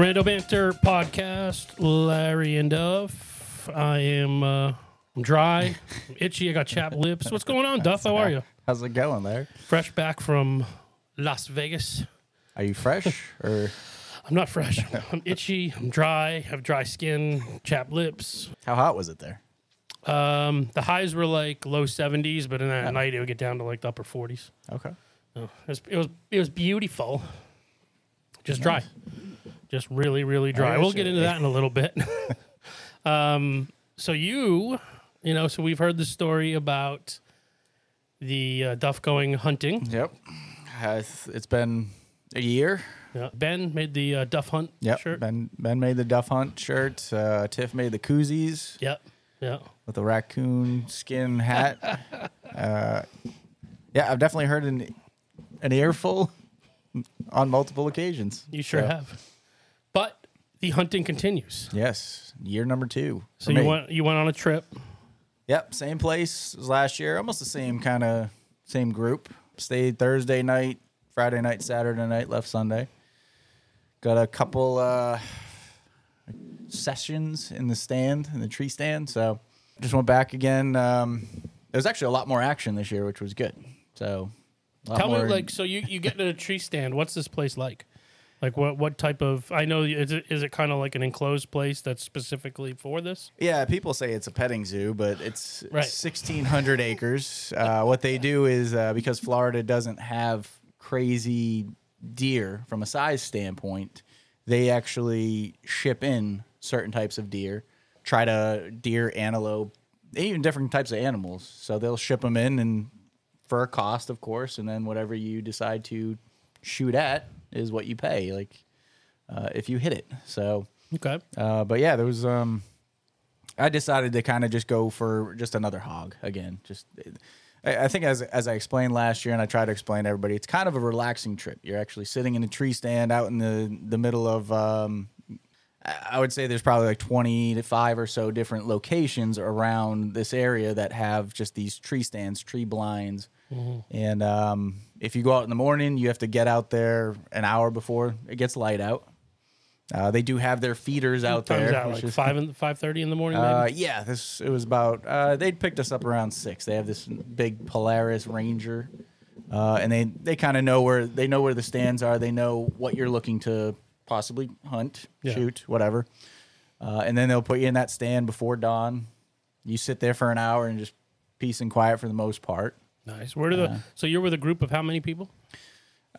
Rando Banter podcast, Larry and Duff. I am uh, I'm dry, I'm itchy. I got chapped lips. What's going on, Duff? How are you? How's it going there? Fresh back from Las Vegas. Are you fresh or I'm not fresh. I'm itchy. I'm dry. Have dry skin, chapped lips. how hot was it there? Um, the highs were like low 70s, but in that night it would get down to like the upper 40s. Okay. Oh, it was it was it was beautiful. Just dry. Just really, really dry. We'll get into that in a little bit. um, so you, you know, so we've heard the story about the uh, Duff going hunting. Yep. Uh, it's been a year. Yeah. Ben made the uh, Duff hunt Yep. shirt. Ben Ben made the Duff Hunt shirt. Uh, Tiff made the koozies Yep. Yeah. with the raccoon skin hat. uh, yeah, I've definitely heard an an earful on multiple occasions. You sure So, have. The hunting continues. Yes, year number two. So you me. went you went on a trip. Yep, same place as last year. Almost the same kind of same group. Stayed Thursday night, Friday night, Saturday night, left Sunday. Got a couple uh, sessions in the stand, in the tree stand. So just went back again. Um, there was actually a lot more action this year, which was good. So Tell me, like, so you, you get to a tree stand. What's this place like? Like, what what type of? I know is it is it kind of like an enclosed place that's specifically for this? Yeah, people say it's a petting zoo, but it's Right. 1,600 acres. Uh, what they do is uh, because Florida doesn't have crazy deer from a size standpoint, they actually ship in certain types of deer, try to deer, antelope, even different types of animals. So they'll ship them in and for a cost, of course, and then whatever you decide to shoot at is what you pay. Like uh, if you hit it. So. Okay. Uh, but yeah, there was. Um, I decided to kind of just go for just another hog again. Just, I, I think as as I explained last year, and I try to explain to everybody, it's kind of a relaxing trip. You're actually sitting in a tree stand out in the the middle of. Um, I would say there's probably like 20 to five or so different locations around this area that have just these tree stands, tree blinds. And um, if you go out in the morning, you have to get out there an hour before it gets light out. Uh, they do have their feeders out there. out like is- five and five thirty in the morning. uh, maybe? yeah, this it was about. Uh, they picked us up around six. They have this big Polaris Ranger, uh, and they they kind of know where they know where the stands are. They know what you're looking to possibly hunt, Yeah. shoot, whatever. Uh, and then they'll put you in that stand before dawn. You sit there for an hour and just peace and quiet for the most part. Nice. Where do the? So you're with a group of how many people?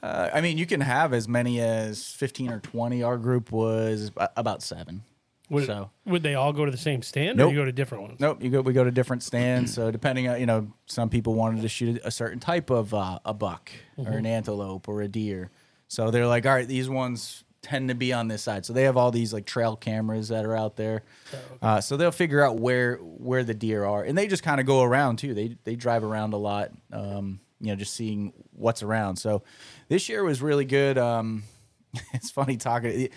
Uh, I mean, you can have as many as fifteen or twenty. Our group was about seven. Would, so would they all go to the same stand, or you go to different ones? Nope, you go. We go to different stands. So depending on you know, some people wanted to shoot a certain type of uh, a buck or Mm-hmm. an antelope or a deer. So they're like, all right, these ones tend to be on this side. So they have all these like trail cameras that are out there. Oh, Uh, so they'll figure out where where the deer are, and they just kind of go around too. They they drive around a lot. Um, you know, just seeing what's around. So this year was really good. Um, it's funny talking.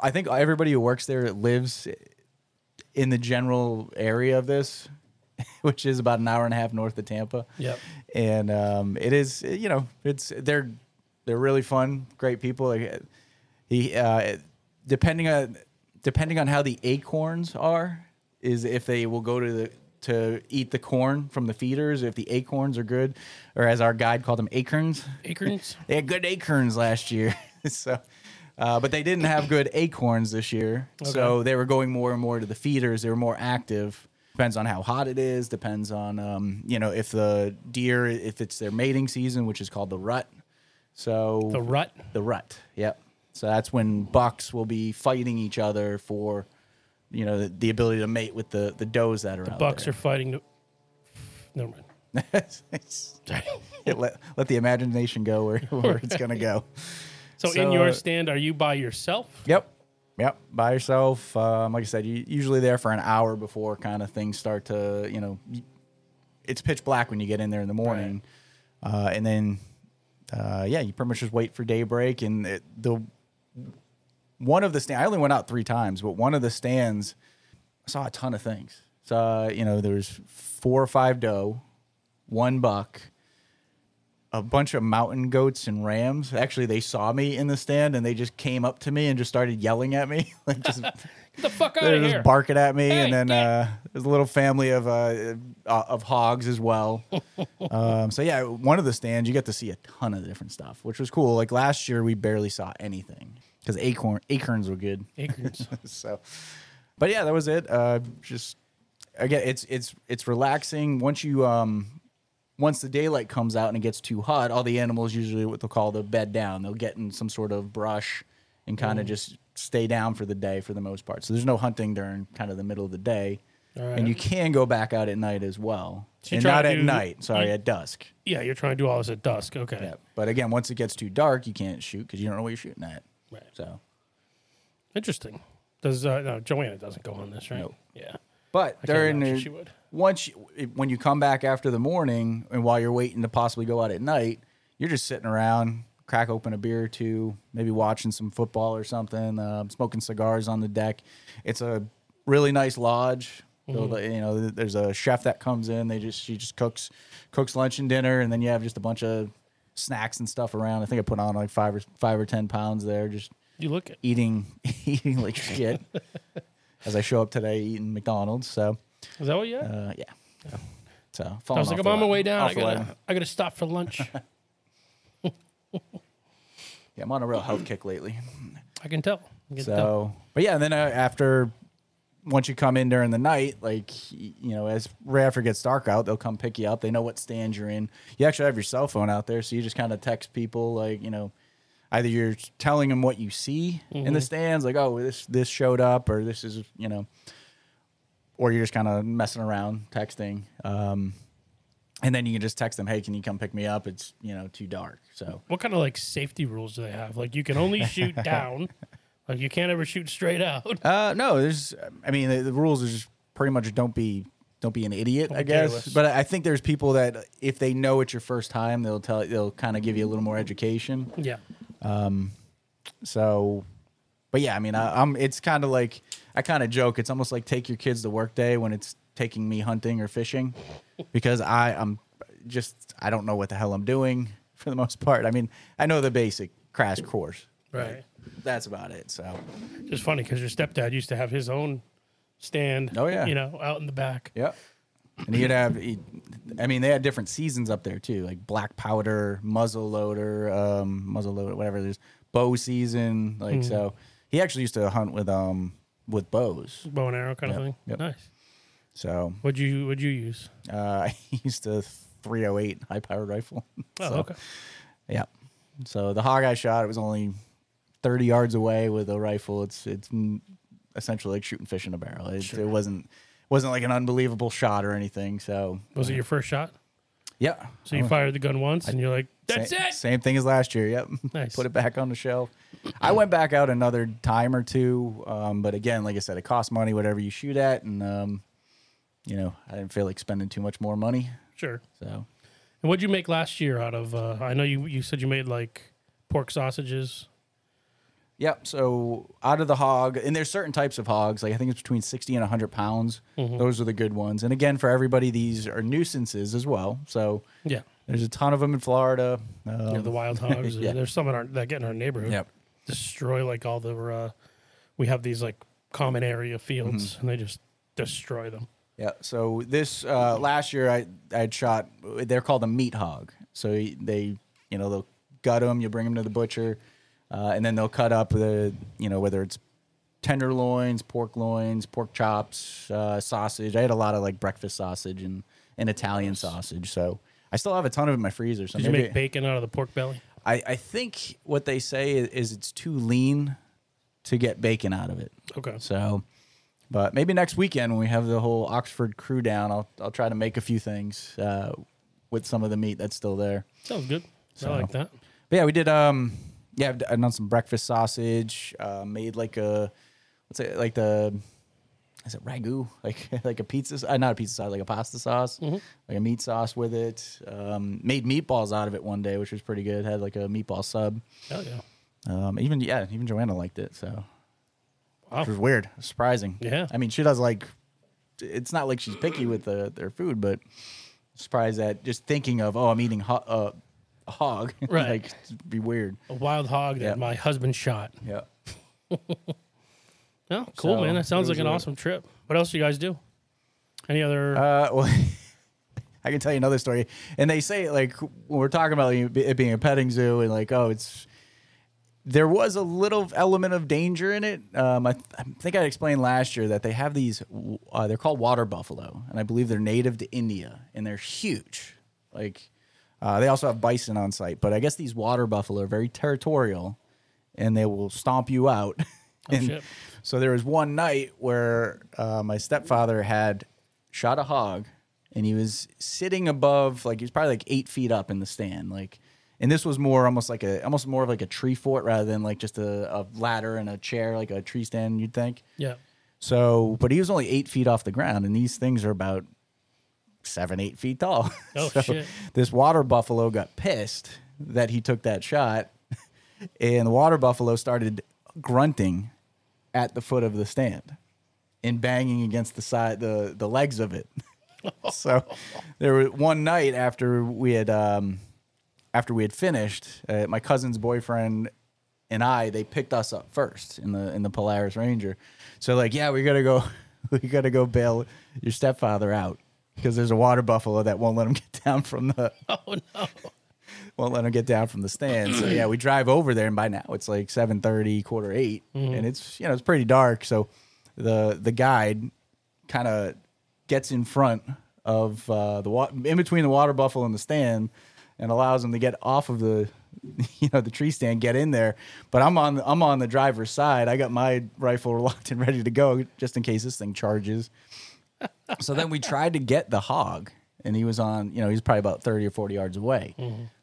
I think everybody who works there lives in the general area of this, which is about an hour and a half north of Tampa. Yep. And um, it is, you know, it's they're they're really fun, great people. Like, he, uh, depending on depending on how the acorns are, is if they will go to the to eat the corn from the feeders, if the acorns are good, or as our guide called them, acorns. Acorns. They had good acorns last year, so. Uh, but they didn't have good acorns this year, so they were going more and more to the feeders. They were more active. Depends on how hot it is. Depends on um, you know if the deer if it's their mating season, which is called the rut. So The rut. the rut. Yep. So that's when bucks will be fighting each other for you know the, the ability to mate with the the does that are out Bucks there. are fighting. To, never mind. Yeah, let, let the imagination go where, where it's gonna go. So, in your stand, are you by yourself? Yep. Yep. By yourself. Um, like I said, you usually there for an hour before kind of things start to, you know, y- it's pitch black when you get in there in the morning. Uh, and then, uh, yeah, you pretty much just wait for daybreak. And it, the one of the stands, I only went out three times, but one of the stands, I saw a ton of things. So, you know, there's four or five doe, one buck, a bunch of mountain goats and rams. Actually, they saw me in the stand and they just came up to me and just started yelling at me, like just the fuck out they're of just here. barking at me. and then uh, there's a little family of uh, of hogs as well. um, so yeah, one of the stands you get to see a ton of different stuff, which was cool. Like last year, we barely saw anything because acorn acorns were good. Acorns. so, but yeah, that was it. Uh, just again, it's it's it's relaxing once you um once the daylight comes out and it gets too hot. All the animals usually what they'll call the bed down. They'll get in some sort of brush and kind Mm. of just stay down for the day for the most part. So there's no hunting during kind of the middle of the day. Right. And you can go back out at night as well. So and not at do- night, sorry, you- at dusk. yeah, you're trying to do all this at dusk. Okay. Yeah. But again, once it gets too dark, you can't shoot because you don't know what you're shooting at. Right. So Interesting. Does uh, no Joanna doesn't go on this, right? Nope. Yeah. But I during the, she would. once you, when you come back after the morning and while you're waiting to possibly go out at night, you're just sitting around, crack open a beer or two, maybe watching some football or something, um, smoking cigars on the deck. It's a really nice lodge. So, the- you know, there's a chef that comes in. They just she just cooks cooks lunch and dinner, and then you have just a bunch of snacks and stuff around. I think I put on like five or five or ten pounds there, just You look it. eating eating like shit. As I show up today eating McDonald's, so Is that what you had? uh, yeah. So I was like, I'm on my way down. I gotta. I gotta stop for lunch. Yeah, I'm on a real health kick lately. I can tell. I can tell. So, but yeah, and then uh, after once you come in during the night, like you know, as right after it gets dark out, they'll come pick you up. They know what stand you're in. You actually have your cell phone out there, so you just kind of text people like you know. Either you're telling them what you see in Mm-hmm. the stands, like, oh, this this showed up, or this is, you know, or you're just kind of messing around texting. Um, and then you can just text them, hey, can you come pick me up? It's you know too dark. So What kind of like safety rules do they have? Like you can only shoot down. Like you can't ever shoot straight out. Uh, no, there's. I mean, the, the rules are just pretty much don't be don't be an idiot, Don't I be guess. careless. But I think there's people that if they know it's your first time, they'll tell they'll kind of give you a little more education. Yeah. So, but yeah, I mean, I, I'm. It's kind of like I kind of joke. It's almost like take your kids to work day when it's taking me hunting or fishing, because I I'm just I don't know what the hell I'm doing for the most part. I mean, I know the basic crash course. Right. That's about it. So. Just funny because your stepdad used to have his own stand. Oh, yeah. You know, out in the back. Yep. And he'd have, he, I mean, they had different seasons up there too, like black powder, muzzle loader, um, muzzle loader, whatever. There's bow season, like so. He actually used to hunt with um with bows. Bow and arrow kind Yep, of thing. yep. Nice. So What'd you What'd you use? uh, I used a 308 high powered rifle. Oh, So, okay. Yeah. So the hog I shot, it was only 30 yards away with a rifle. It's it's essentially like shooting fish in a barrel. It, Sure. it wasn't wasn't like an unbelievable shot or anything. So Was it your first shot? yeah. So you fired the gun once, and you're like, "That's same, it." Same thing as last year. Yep. Nice. Put it back on the shelf. I went back out another time or two, um, but again, like I said, it costs money whatever you shoot at, and um, you know, I didn't feel like spending too much more money. Sure. So And what'd you make last year out of? Uh, I know you you said you made like pork sausages. Yep. So out of the hog, and there's certain types of hogs. Like I think it's between 60 and 100 pounds. Mm-hmm. Those are the good ones. And again, for everybody, these are nuisances as well. So Yeah. there's a ton of them in Florida. Um, Yeah, the wild hogs. yeah. There's some in our that get in our neighborhood. Yep. Destroy like all the. Uh, we have these like common area fields, Mm-hmm. and they just destroy them. Yeah. So this uh, last year, I I had shot. They're called a meat hog. So they, you know, they'll gut them. You bring them to the butcher, uh, and then they'll cut up the, you know, whether it's tenderloins, pork loins, pork chops, uh, sausage. I had a lot of like breakfast sausage and, and Italian sausage. So I still have a ton of it in my freezer. So Did you maybe make bacon out of the pork belly? I, I think what they say is, is it's too lean to get bacon out of it. Okay. So, but maybe next weekend when we have the whole Oxford crew down, I'll I'll try to make a few things uh, with some of the meat that's still there. Sounds good. So- I like that. But yeah, we did. Um, yeah, I've done some breakfast sausage. Uh, made like a what's it like the is it ragu like like a pizza uh, not a pizza sauce like a pasta sauce like a meat sauce with it. Um, made meatballs out of it one day, which was pretty good. Had like a meatball sub. Hell yeah. Um, even yeah, even Joanna liked it. So Wow. Which was weird, surprising. Yeah. I mean, she does like. It's not like she's picky with the, their food, but surprised that just thinking of oh, I'm eating hot, uh, a hog. Right. like it'd be weird. A wild hog that Yep. my husband shot. Yeah. Oh, cool, So, man. That sounds it like was an a- awesome trip. What else do you guys do? Any other? Uh, well, I can tell you another story. And they say like when we're talking about it being a petting zoo and like oh it's there was a little element of danger in it. Um, I, th- I think I explained last year that they have these. Uh, they're called water buffalo, and I believe they're native to India, and they're huge. Like uh, they also have bison on site, but I guess these water buffalo are very territorial, and they will stomp you out. and shit. so there was one night where uh, my stepfather had shot a hog, and he was sitting above, like he was probably like eight feet up in the stand, like. And this was more almost like a almost more of like a tree fort rather than like just a, a ladder and a chair like a tree stand you'd think. yeah. So, but he was only eight feet off the ground, and these things are about seven, eight feet tall. Oh, so shit. This water buffalo got pissed that he took that shot, and the water buffalo started grunting at the foot of the stand and banging against the side, the the legs of it. so, there was one night after we had um, after we had finished, uh, my cousin's boyfriend and I they picked us up first in the in the Polaris Ranger. So like, yeah, we gotta go, we gotta go bail your stepfather out because there's a water buffalo that won't let him get down from the Oh no. won't let him get down from the stand. So yeah, we drive over there, and by now it's like seven thirty, quarter 8 and it's you know it's pretty dark. So the the guide kind of gets in front of uh, the wa- in between the water buffalo and the stand, and allows them to get off of the you know the tree stand, get in there. But I'm on I'm on the driver's side. I got my rifle locked and ready to go just in case this thing charges. so then we tried to get the hog, and he was on, you know, he's probably about 30 or 40 yards away.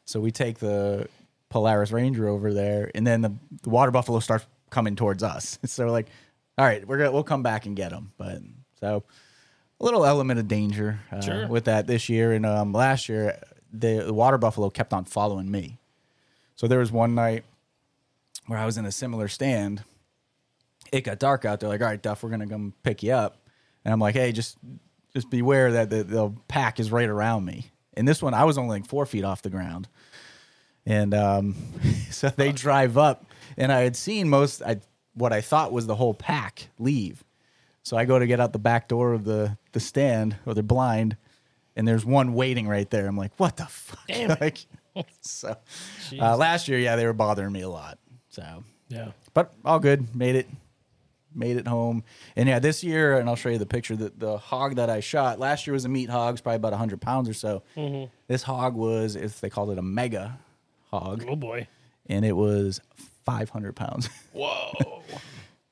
So we take the Polaris Ranger over there, and then the, the water buffalo starts coming towards us. So we're like, all right, we're gonna we'll come back and get him. But so a little element of danger uh, Sure. with that this year, and um, last year the, the water buffalo kept on following me. So there was one night where I was in a similar stand. It got dark out there. Like, all right, Duff, we're gonna come pick you up. And I'm like, hey, just just beware that the, the pack is right around me. And this one, I was only like four feet off the ground. And um, so they drive up, and I had seen most I what I thought was the whole pack leave. So I go to get out the back door of the the stand or the blind, and there's one waiting right there. I'm like, what the fuck? Like, so uh, last year, yeah, they were bothering me a lot. So Yeah. but all good. Made it, made it home. And yeah, this year, and I'll show you the picture. that the hog that I shot last year was a meat hog, it's probably about hundred pounds or so. This hog was, if they called it a mega hog, Oh boy. and it was five hundred pounds. Whoa.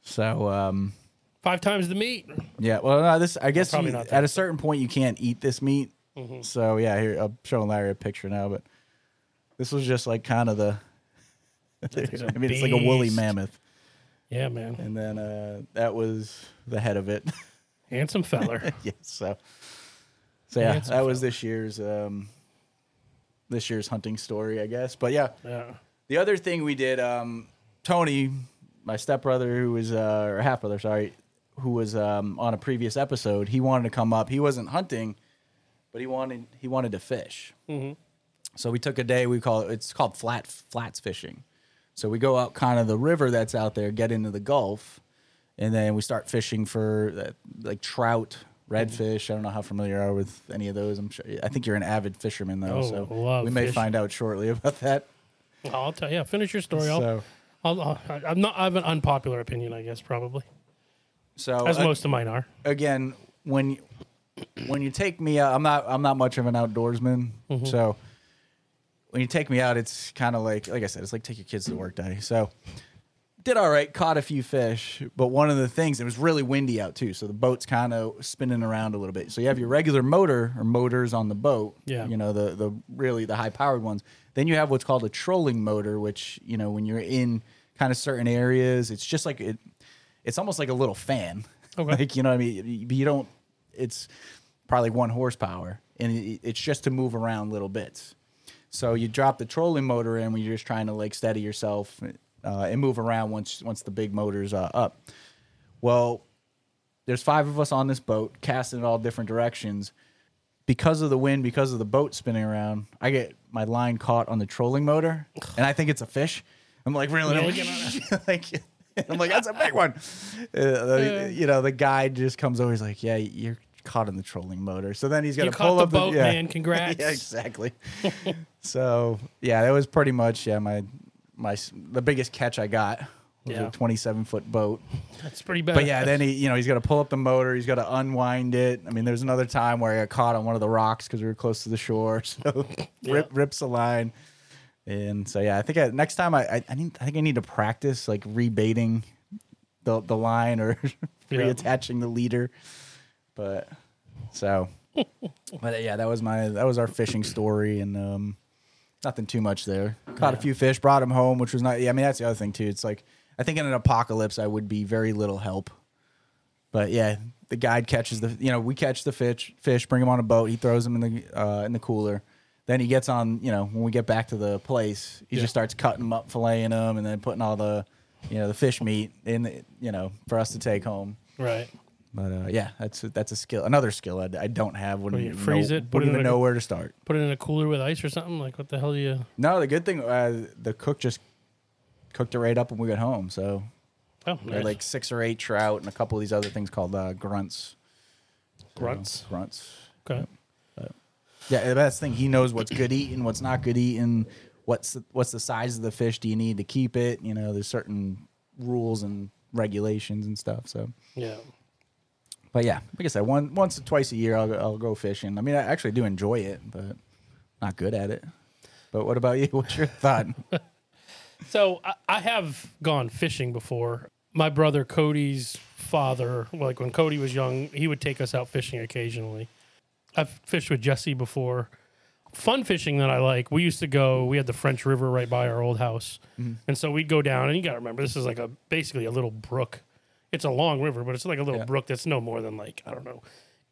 so um, Five times the meat. yeah, well, no, this I guess probably you- not that, at a certain point you can't eat this meat. So yeah, here I'm showing Larry a picture now, but this was just like kind of the. I mean, it's like a woolly mammoth. Yeah, man. and then uh, that was the head of it. Handsome feller. yes, so so yeah, Handsome that was this year's um, this year's hunting story, I guess. But yeah, Yeah. the other thing we did, um, Tony, my stepbrother, who was uh, or half brother, sorry, who was um, on a previous episode, he wanted to come up. He wasn't hunting, but he wanted he wanted to fish. Mhm. So we took a day. We call it it's called flat flats fishing. So we go out kind of the river that's out there, get into the Gulf, and then we start fishing for uh, like trout, redfish. I don't know how familiar you are with any of those. I'm sure. I think you're an avid fisherman though, Oh, so love we may fishing. find out shortly about that. I'll tell you. Yeah, Finish your story. I'll, So, I'll, I'll, I'm not. I have an unpopular opinion, I guess, probably, so as uh, most of mine are. again, when you, when you take me out, I'm not I'm not much of an outdoorsman. Mm-hmm. So when you take me out, it's kind of like like I said, it's like take your kids to work day. So did all right, caught a few fish, but one of the things it was really windy out too, so the boat's kind of spinning around a little bit. So you have your regular motor or motors on the boat, Yeah. you know the the really the high powered ones. Then you have what's called a trolling motor, which you know when you're in kind of certain areas, it's just like it. It's almost like a little fan. Okay. like you know what I mean. You- don't. It's probably one horsepower, and it, it's just to move around little bits. So you drop the trolling motor in when you're just trying to like steady yourself uh, and move around once once the big motor's uh, up. Well, there's five of us on this boat, casting it all different directions. because of the wind, because of the boat spinning around, I get my line caught on the trolling motor, and I think it's a fish. I'm like reeling Yeah, it, get on like, I'm like that's a big one. Uh, the- you know, the guide just comes over. He's like, "Yeah, you're caught in the trolling motor." So then he's got to pull the up boat, yeah. man. Congrats. yeah, exactly. so yeah, that was pretty much yeah my my the biggest catch I got was Yeah. a 27 foot boat. That's pretty bad. But yeah, then he, you know, he's got to pull up the motor. He's got to unwind it. I mean, there's another time where I got caught on one of the rocks because we were close to the shore. So rip, rips the line. And so yeah, I think I, next time I, I, I need, I think I need to practice like rebaiting the the line or Yeah. reattaching the leader. But so, but yeah, that was my that was our fishing story, and um, nothing too much there. Caught a few fish, brought them home, which was not. Yeah, I mean that's the other thing too. It's like I think in an apocalypse I would be very little help. But yeah, the guide catches the you know we catch the fish fish bring him on a boat he throws them in the uh, in the cooler. Then he gets on you know when we get back to the place he Yeah. just starts cutting them up, filleting them, and then putting all the you know the fish meat in the, you know for us to take home. right. But uh, yeah, that's that's a skill, another skill I, I don't have. Wouldn't you freeze know, it, put it even a- know where to start. Put it in a cooler with ice or something. Like what the hell do you? No, the good thing uh, the cook just cooked it right up when we got home. So Oh, had nice. like six or eight trout and a couple of these other things called uh, grunts. So, Grunts? grunts. okay. Yeah, the best thing he knows what's good eating, what's not good eating. What's the, what's the size of the fish? Do you need to keep it? You know, there's certain rules and regulations and stuff. So, Yeah. but yeah, like I said, one once or twice a year I'll I'll go fishing. I mean, I actually do enjoy it, but not good at it. But what about you? What's your thought? So I, I have gone fishing before. My brother Cody's father, like when Cody was young, he would take us out fishing occasionally. I've fished with Jesse before. Fun fishing that I like. We used to go. We had the French River right by our old house, mm-hmm. and so we'd go down. And you got to remember, this is like a basically a little brook. It's a long river, but it's like a little Yeah. brook that's no more than like I don't know,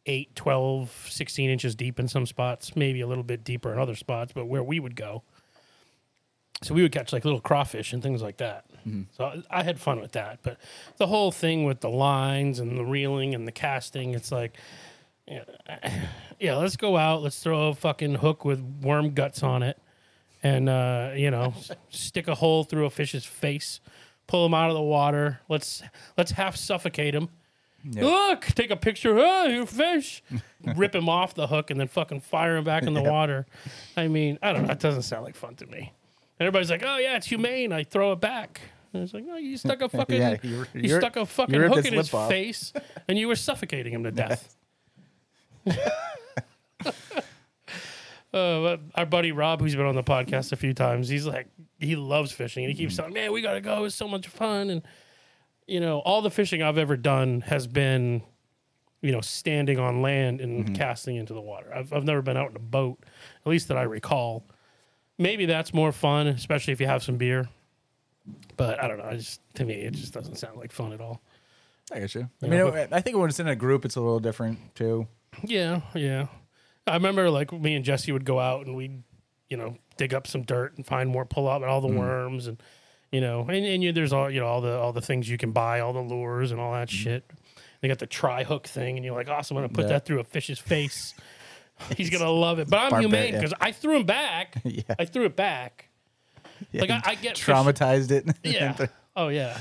8, 12, 16 inches deep in some spots, maybe a little bit deeper in other spots. But where we would go, so we would catch like little crawfish and things like that. Mm-hmm. So I- I had fun with that. But the whole thing with the lines and the reeling and the casting, it's like, yeah, yeah, let's go out. Let's throw a fucking hook with worm guts on it, and uh, you know, s- stick a hole through a fish's face, pull him out of the water. Let's let's half suffocate him. Look, take a picture. Oh, you fish. Rip him off the hook and then fucking fire him back in the water. I mean, I don't know. That doesn't sound like fun to me. Everybody's like, "Oh yeah, it's humane." I throw it back. And it's like, "No, you stuck a fucking, Yeah, you, you- you're- stuck a fucking ripped hook his in his lip off." face, and you were suffocating him to death." Uh, our buddy Rob, who's been on the podcast a few times, he's like, he loves fishing, and he keeps telling, "Man, we gotta go. It's so much fun." And you know, all the fishing I've ever done has been, you know, standing on land and casting into the water. I've I've never been out in a boat, at least that I recall. Maybe that's more fun, especially if you have some beer. But I don't know. I just to me, it just doesn't sound like fun at all. I get you. I Yeah, mean, I think when it's in a group, it's a little different too. Yeah, yeah. I remember like me and Jesse would go out and we'd, you know, dig up some dirt and find more pull up and all the mm. worms and you know, and, and you, there's all you know, all the all the things you can buy, all the lures and all that mm-hmm. shit. They got the tri hook thing and you're like, awesome, I'm gonna put Yeah. that through a fish's face. He's gonna love it. But I'm Barbaric, humane yeah. because I threw him back. Yeah. I threw it back. Like I, I get fish- traumatized it. yeah. Oh yeah.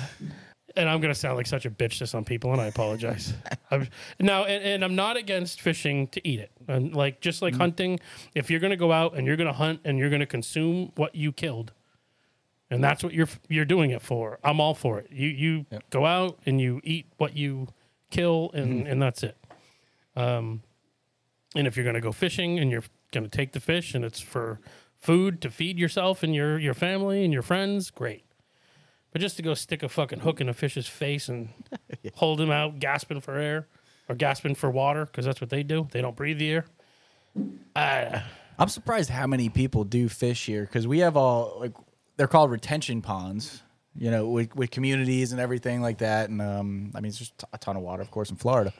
And I'm gonna sound like such a bitch to some people, and I apologize. I'm, now, and, and I'm not against fishing to eat it. And like just like hunting, if you're gonna go out and you're gonna hunt and you're gonna consume what you killed, and that's what you're you're doing it for, I'm all for it. You you Yep. go out and you eat what you kill, and and that's it. Um, and if you're gonna go fishing and you're gonna take the fish and it's for food to feed yourself and your your family and your friends, great. But just to go stick a fucking hook in a fish's face and hold him out gasping for air or gasping for water because that's what they do. They don't breathe the air. I, I'm surprised how many people do fish here because we have all like they're called retention ponds, you know, with, with communities and everything like that. And um, I mean, it's just a ton of water, of course, in Florida.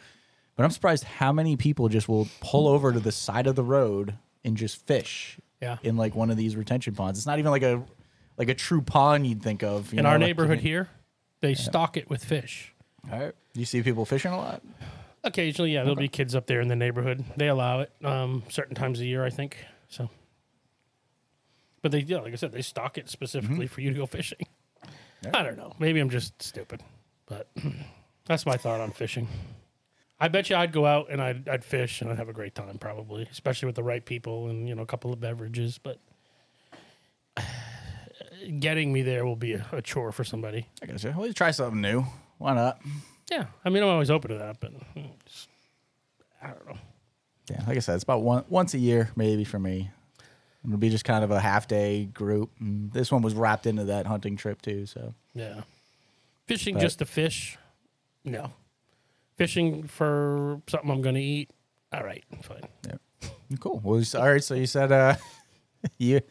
But I'm surprised how many people just will pull over to the side of the road and just fish Yeah. in like one of these retention ponds. It's not even like a like a true pond you'd think of. you in know, our like- neighborhood here, they stock it with fish. All right. You see people fishing a lot. Occasionally, yeah, there'll be kids up there in the neighborhood. They allow it um, certain times of year, I think. So, but they, yeah, like I said, they stock it specifically for you to go fishing. I don't know. Maybe I'm just stupid, but that's my thought on fishing. I bet you I'd go out and I'd, I'd fish and I'd have a great time, probably, especially with the right people and you know a couple of beverages. But getting me there will be a, a chore for somebody. I guess well, you try something new. Why not? Yeah, I mean I'm always open to that, but mm, just, I don't know. Yeah, like I said, it's about one once a year maybe for me. It'll be just kind of a half day group. And this one was wrapped into that hunting trip too. So Yeah. Fishing But- just to fish? No. Fishing for something I'm going to eat? All right, fine. yeah, cool. Well, you- all right. So you said uh, you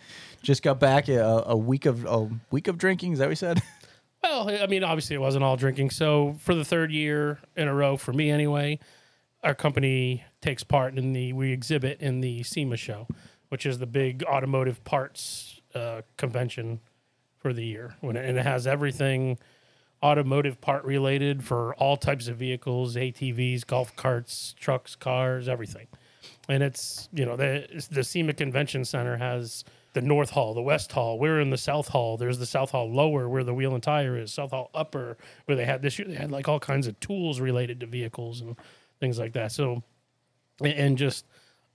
just got back a, a week of a week of drinking. Is that what you said? Well, I mean, obviously it wasn't all drinking. So for the third year in a row, for me anyway, our company takes part in the, we exhibit in the SEMA show, which is the big automotive parts uh, convention for the year. When and it has everything automotive part related for all types of vehicles, ATVs, golf carts, trucks, cars, everything. And it's, you know, the, the SEMA Convention Center has the North Hall, the West Hall. We're in the South Hall. There's the South Hall lower where the wheel and tire is, South Hall upper where they had this year, they had like all kinds of tools related to vehicles and things like that. So, and- just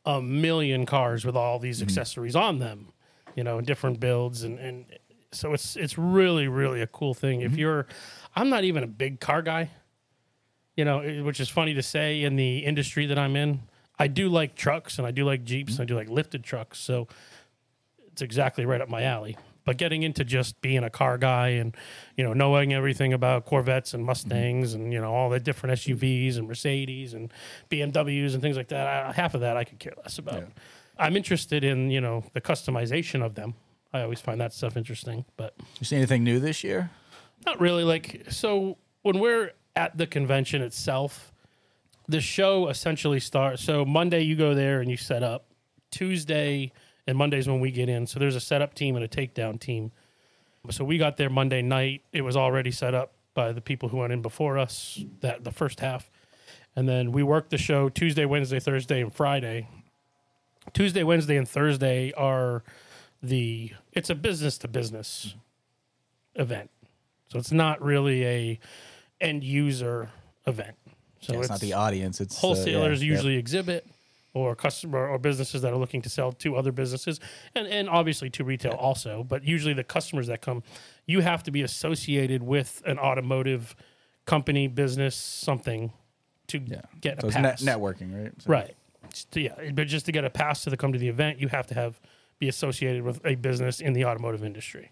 a million cars with all these mm-hmm. accessories on them, you know, different builds and, and so it's it's really really a cool thing. If mm-hmm. you're, I'm not even a big car guy, you know, which is funny to say in the industry that I'm in. I do like trucks and I do like jeeps and I do like lifted trucks, so it's exactly right up my alley. But getting into just being a car guy and you know knowing everything about Corvettes and mm-hmm. Mustangs and you know all the different SUVs and Mercedes and BMWs and things like that, I, half of that I could care less about. Yeah. I'm interested in you know the customization of them. I always find that stuff interesting, but You see anything new this year? not really. Like so, when we're at the convention itself, the show essentially starts. So Monday you go there and you set up. Tuesday and Monday's when we get in. So there's a setup team and a takedown team. So we got there Monday night. It was already set up by the people who went in before us. That the first half, and then we worked the show Tuesday, Wednesday, Thursday, and Friday. Tuesday, Wednesday, and Thursday are the. It's a business to business event, so it's not really a end user event. So Yeah, it's, not the audience. It's uh, wholesalers yeah, yeah. usually exhibit or customer or businesses that are looking to sell to other businesses and, and obviously to retail also but usually the customers that come you have to be associated with an automotive company business something to Yeah. get So a it's net- pass networking, right? So- right to- yeah but just to get a pass to come to the event you have to have be associated with a business in the automotive industry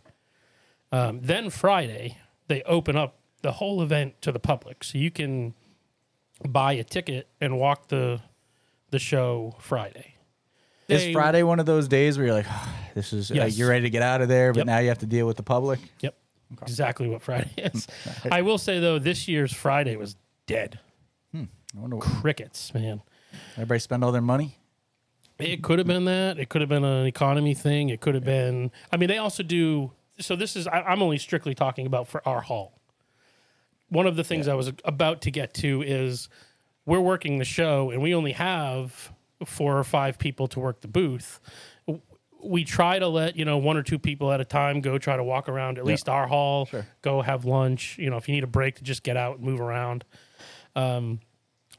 um, then friday they open up the whole event to the public so you can buy a ticket and walk the the show Friday. Is Friday one of those days where you're like, ah, this is like, Yes. you're ready to get out of there, but Yep. now you have to deal with the public? Yep, exactly what Friday is. I will say though, this year's Friday was dead. Hmm. I wonder what, Crickets, man. everybody spend all their money? It could have been that. It could have been an economy thing. It could have been. I mean, they also do. So this is. I, I'm only strictly talking about for our hall. One of the things I was about to get to is we're working the show and we only have four or five people to work the booth. We try to let you know one or two people at a time go try to walk around at least our hall, Sure. go have lunch. You know, if you need a break, to just get out and move around. Um,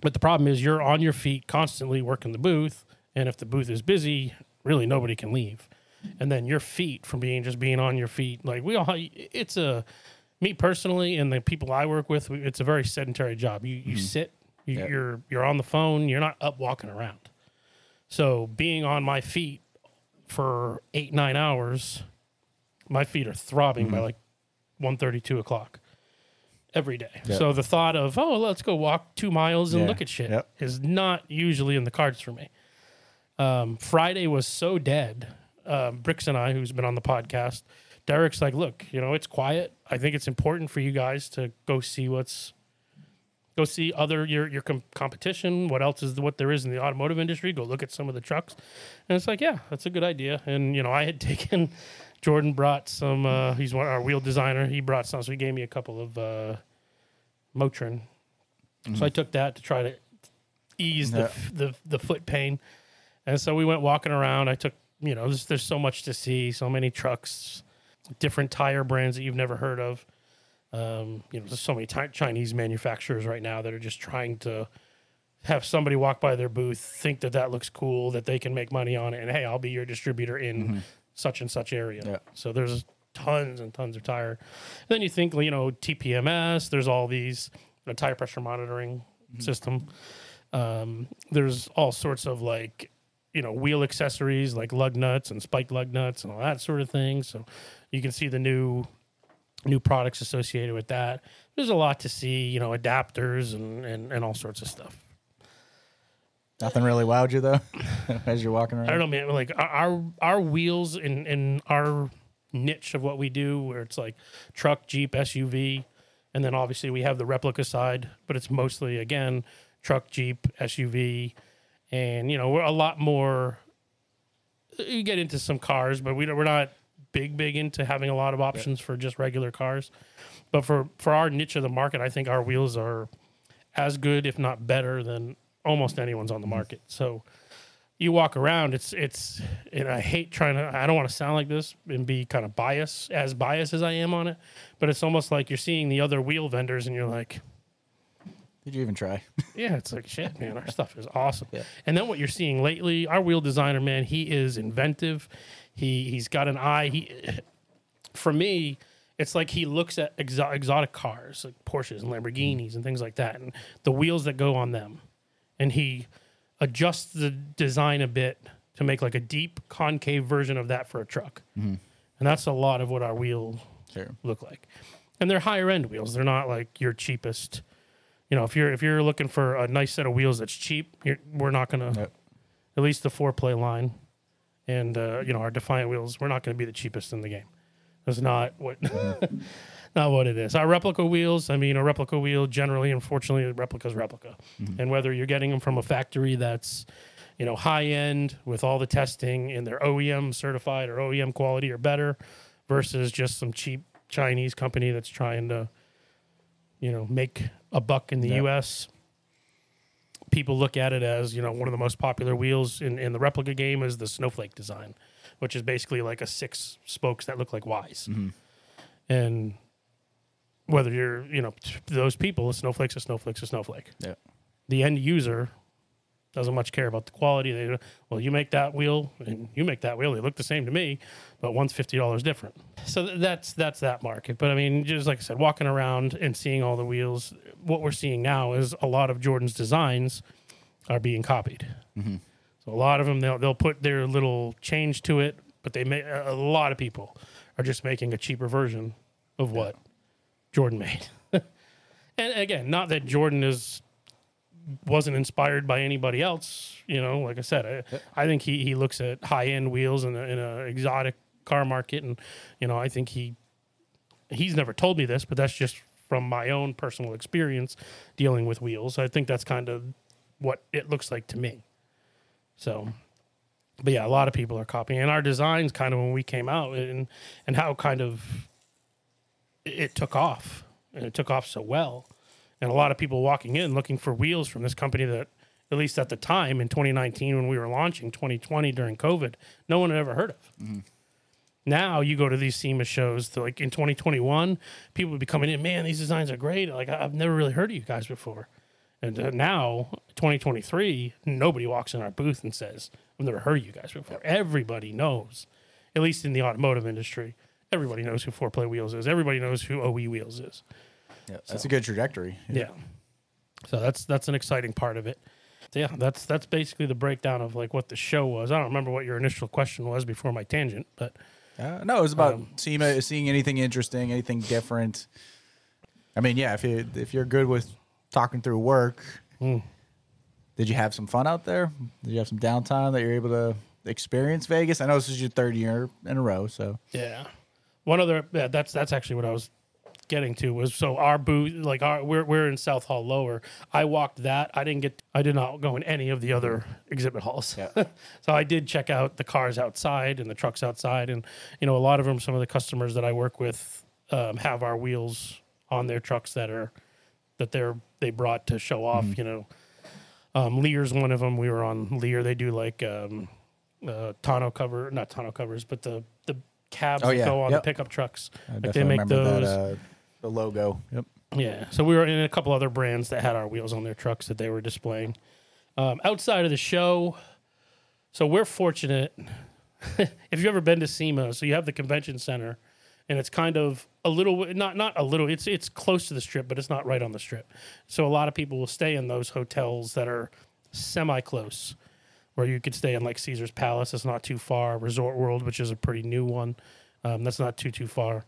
but the problem is you're on your feet constantly working the booth, and if the booth is busy, really nobody can leave. And then your feet from being just being on your feet, like we all, it's a me personally and the people I work with, it's a very sedentary job. You you sit, you, Yeah. you're you're on the phone, you're not up walking around. So being on my feet for eight nine hours, my feet are throbbing by like 1.30, 2 o'clock every day. Yep. So the thought of oh let's go walk two miles and Yeah. look at shit Yep. is not usually in the cards for me. Um, Friday was so dead. Um, Bricks and I, who's been on the podcast, Derek's like, look, you know, it's quiet. I think it's important for you guys to go see what's, go see other your your com- competition. What else is what there is in the automotive industry? Go look at some of the trucks, and it's like, yeah, that's a good idea. And you know, I had taken. Jordan brought some. Uh, he's one our wheel designer. He brought some, so he gave me a couple of uh, Motrin. So I took that to try to ease Yeah. the, the the foot pain. And so we went walking around. I took you know there's, there's so much to see, so many trucks, different tire brands that you've never heard of. Um, you know, there's so many ti- Chinese manufacturers right now that are just trying to have somebody walk by their booth, think that that looks cool, that they can make money on it, and hey, I'll be your distributor in such and such area. Yeah. So there's tons and tons of tire. then you think, you know, TPMS. There's all these a tire pressure monitoring system. Um, there's all sorts of like, you know, wheel accessories like lug nuts and spike lug nuts and all that sort of thing. So you can see the new new products associated with that. There's a lot to see, you know, adapters and, and, and all sorts of stuff. Nothing really wowed you though, as you're walking around. I don't know, man. Like our our, our wheels in in our niche of what we do, where it's like truck, jeep, SUV, and then obviously we have the replica side, but it's mostly again truck, jeep, SUV, and you know we're a lot more. You get into some cars, but we don't, we're not big big into having a lot of options for just regular cars. But for for our niche of the market, I think our wheels are as good, if not better, than almost anyone's on the mm. market. So you walk around, it's it's, and I hate trying to. I don't want to sound like this and be kind of biased, as biased as I am on it, but it's almost like you're seeing the other wheel vendors, and you're like, Did you even try? yeah, it's like shit, man. Our stuff is awesome. Yeah. And then what you're seeing lately, our wheel designer, man, he is inventive. He he's got an eye. He, for me, it's like he looks at exo- exotic cars like Porsches and Lamborghinis and things like that, and the wheels that go on them, and he adjusts the design a bit to make like a deep concave version of that for a truck. Mm-hmm. And that's a lot of what our wheel Sure. look like. And they're higher end wheels. They're not like your cheapest. You know, if you're if you're looking for a nice set of wheels that's cheap, you're, we're not gonna. Yep. At least the four play line, and uh, you know our Defiant wheels, we're not gonna be the cheapest in the game. That's not what. Not what it is. Our replica wheels. I mean, a replica wheel generally, unfortunately, a replica's replica. And whether you're getting them from a factory that's, you know, high end with all the testing and they're OEM certified or OEM quality or better, versus just some cheap Chinese company that's trying to, you know, make a buck in the Yeah. U.S. People look at it as you know one of the most popular wheels in, in the replica game is the snowflake design, which is basically like a six spokes that look like Ys. Mm-hmm. And whether you're you know those people, a snowflake's a snowflake's a snowflake. Yeah. The end user doesn't much care about the quality. They well, you make that wheel and you make that wheel. They look the same to me, but one's fifty dollars different. So th- that's that's that market. But I mean, just like I said, walking around and seeing all the wheels, what we're seeing now is a lot of Jordan's designs are being copied. Mm-hmm. So a lot of them they'll they'll put their little change to it, but they make a lot of people are just making a cheaper version of what Jordan made. and again, not that Jordan is wasn't inspired by anybody else. You know, like I said, I, I think he, he looks at high end wheels in a, in a exotic car market, and you know, I think he he's never told me this, but that's just from my own personal experience dealing with wheels. I think that's kind of what it looks like to me. So, but yeah, a lot of people are copying, and our designs kind of when we came out, and and how kind of it, it took off, and it took off so well, and a lot of people walking in looking for wheels from this company that, at least at the time in 2019 when we were launching, 2020 during COVID, no one had ever heard of. Now you go to these SEMA shows, like in 2021, people would be coming in, man, these designs are great. Like I've never really heard of you guys before. And uh, now, 2023, nobody walks in our booth and says, I've never heard of you guys before. Everybody knows, at least in the automotive industry, everybody knows who Four Play Wheels is. Everybody knows who OE Wheels is. Yeah. That's a good trajectory. Yeah. So that's that's an exciting part of it. So yeah, that's that's basically the breakdown of like what the show was. I don't remember what your initial question was before my tangent, but Uh, no, it was about Um, SEMA, seeing anything interesting, anything different. I mean, yeah, if you if you're good with talking through work, Mm. did you have some fun out there? Did you have some downtime that you're able to experience Vegas? I know this is your third year in a row, so Yeah. One other yeah, that's that's actually what I was getting to was so our booth like our we're we're in South Hall lower. I walked that. I didn't get I did not go in any of the other exhibit halls. Yeah. so I did check out the cars outside and the trucks outside and you know a lot of them some of the customers that I work with um, have our wheels on their trucks that are that they're they brought to show off, you know. Um, Leer's one of them. We were on Leer. They do like um, uh, tonneau cover, not tonneau covers, but the the cabs Oh, that go on Yep. the pickup trucks. I like they make those. that uh, the logo. Yep. Yeah. So we were in a couple other brands that had our wheels on their trucks that they were displaying. Um, outside of the show, so we're fortunate. if you've ever been to SEMA, so you have the convention center, and it's kind of a little not not a little. It's it's close to the strip, but it's not right on the strip. So a lot of people will stay in those hotels that are semi close, where you could stay in like Caesar's Palace. It's not too far. Resort World, which is a pretty new one, um, that's not too too far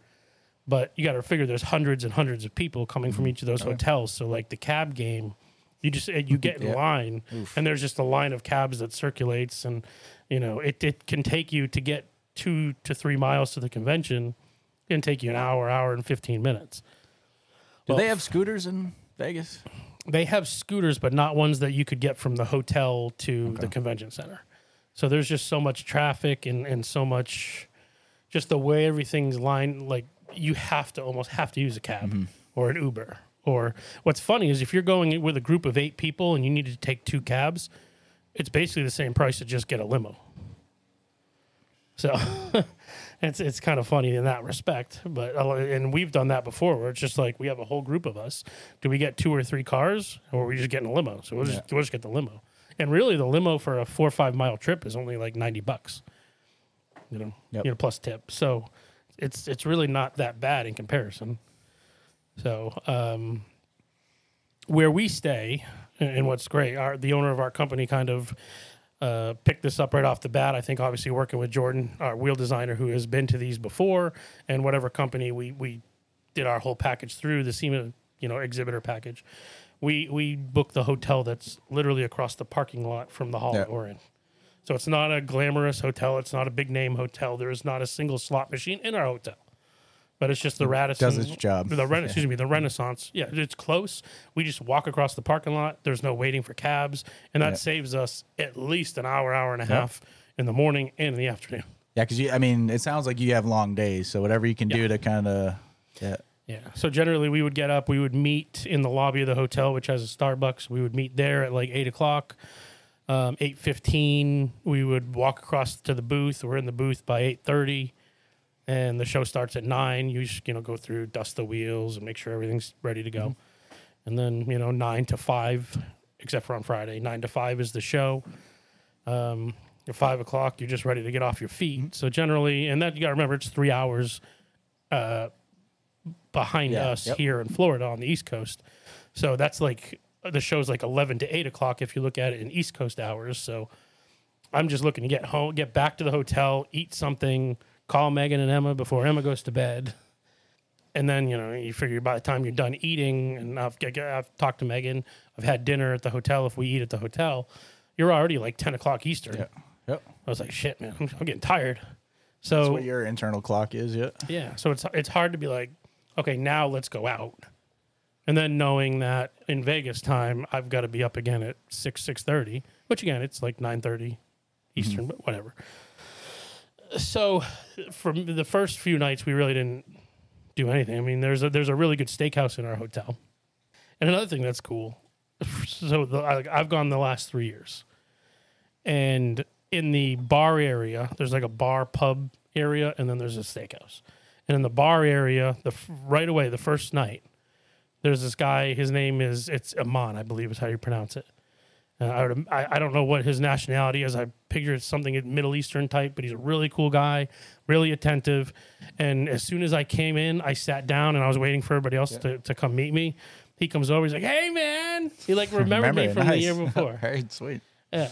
but you got to figure there's hundreds and hundreds of people coming from each of those hotels. So like the cab game, you just uh, you get in Yeah. line, and there's just a line of cabs that circulates, and you know it it can take you to get two to three miles to the convention, it can take you an hour, hour and fifteen minutes. Do Well, they have scooters in Vegas? They have scooters, but not ones that you could get from the hotel to the convention center. So there's just so much traffic and, and so much, just the way everything's lined. Like you have to almost have to use a cab mm-hmm. or an Uber. Or what's funny is if you're going with a group of eight people and you need to take two cabs, it's basically the same price to just get a limo. So it's it's kind of funny in that respect, but uh, and we've done that before where it's just like we have a whole group of us. Do we get two or three cars, or are we just getting a limo? So we'll just we'll just get the limo. And really, the limo for a four or five mile trip is only like ninety bucks. You know, Yep. you know, plus tip. So it's it's really not that bad in comparison. So um, where we stay, and what's great, our the owner of our company kind of uh, picked this up right off the bat. I think obviously working with Jordan, our wheel designer, who has been to these before, and whatever company we we did our whole package through the SEMA, you know, exhibitor package. We we booked the hotel that's literally across the parking lot from the hall Yeah. that we're in. So it's not a glamorous hotel. It's not a big name hotel. There is not a single slot machine in our hotel. But it's just the Radisson. does its job. The Ren- excuse me, the Renaissance. Yeah, it's close. We just walk across the parking lot. There's no waiting for cabs, and that Yeah. saves us at least an hour, hour and a half in the morning and in the afternoon. Yeah, because you. I mean, it sounds like you have long days, so whatever you can do to kind of. Yeah. Yeah. So generally, we would get up. We would meet in the lobby of the hotel, which has a Starbucks. We would meet there at like eight o'clock. Um, eight fifteen, we would walk across to the booth. We're in the booth by eight thirty, and the show starts at nine. You just you know go through, dust the wheels, and make sure everything's ready to go. And then you know nine to five, except for on Friday, nine to five is the show. Um, at five o'clock, you're just ready to get off your feet. So generally, and that you got to remember, it's three hours uh, behind Yeah, us yep. here in Florida on the East Coast. So that's like the show's like eleven to eight o'clock if you look at it in East Coast hours. So I'm just looking to get home, get back to the hotel, eat something, call Megan and Emma before Emma goes to bed. And then, you know, you figure by the time you're done eating, and I've, I've talked to Megan, I've had dinner at the hotel. If we eat at the hotel, you're already like 10 o'clock Eastern. Yeah. Yep. I was like, shit, man, I'm, I'm getting tired. That's So, what your internal clock is. Yeah. yeah, so it's it's hard to be like, okay, now let's go out, and then knowing that in Vegas time I've got to be up again at six six thirty, which again it's like nine thirty mm-hmm. Eastern, but whatever. So, for the first few nights, we really didn't do anything. I mean, there's a there's a really good steakhouse in our hotel, and another thing that's cool. So the, I, I've gone the last three years, and in the bar area, there's like a bar pub area, and then there's a steakhouse. And in the bar area, the right away, the first night, there's this guy. His name is it's Aman, I believe is how you pronounce it. Uh, I, would, I I don't know what his nationality is. I figure it's something Middle Eastern type, but he's a really cool guy, really attentive. And as soon as I came in, I sat down and I was waiting for everybody else to, to come meet me. He comes over. He's like, "Hey, man!" He like remembered me Remember it. from the year before. Right, sweet. Yeah.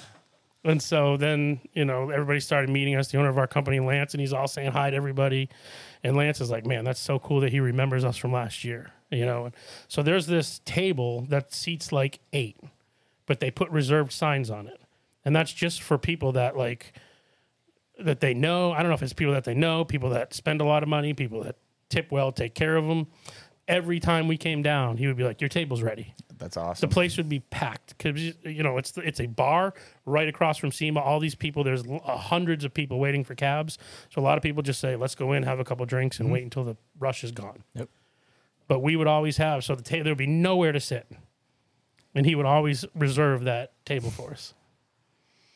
And so then, you know, everybody started meeting us, the owner of our company, Lance, and he's all saying hi to everybody. And Lance is like, man, that's so cool that he remembers us from last year, you know? So there's this table that seats like eight, but they put reserved signs on it. And that's just for people that like, that they know. I don't know if it's people that they know, people that spend a lot of money, people that tip well, take care of them. Every time we came down, he would be like, your table's ready That's awesome. the place would be packed because you know it's it's a bar right across from SEMA. All these people, there's uh, hundreds of people waiting for cabs. So a lot of people just say, "Let's go in, have a couple drinks, and wait until the rush is gone." Yep. But we would always have so the ta- there would be nowhere to sit. and he would always reserve that table for us,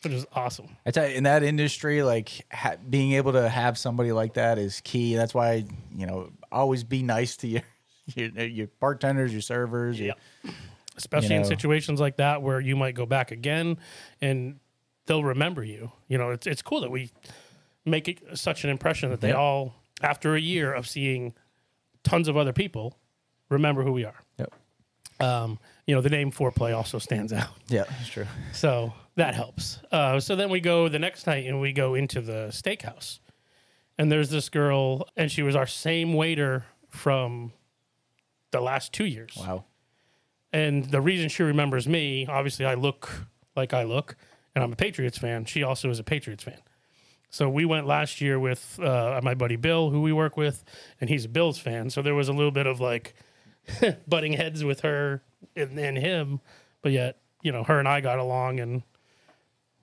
which is awesome. I tell you, in that industry, like ha- being able to have somebody like that is key. That's why you know always be nice to your your, your bartenders, your servers. your- Especially in know. situations like that where you might go back again and they'll remember you. You know, it's it's cool that we make it such an impression that they Yep. all, after a year of seeing tons of other people, remember who we are. Yep. Um, you know, the name foreplay also stands out. Yeah, that's true. So that helps. Uh, so then we go the next night and we go into the steakhouse. And there's this girl, and she was our same waiter from the last two years. Wow. And the reason she remembers me, obviously, I look like I look, and I'm a Patriots fan. She also is a Patriots fan. So we went last year with uh, my buddy Bill, who we work with, and he's a Bills fan. So there was a little bit of like butting heads with her and, and him, but yet you know her and I got along and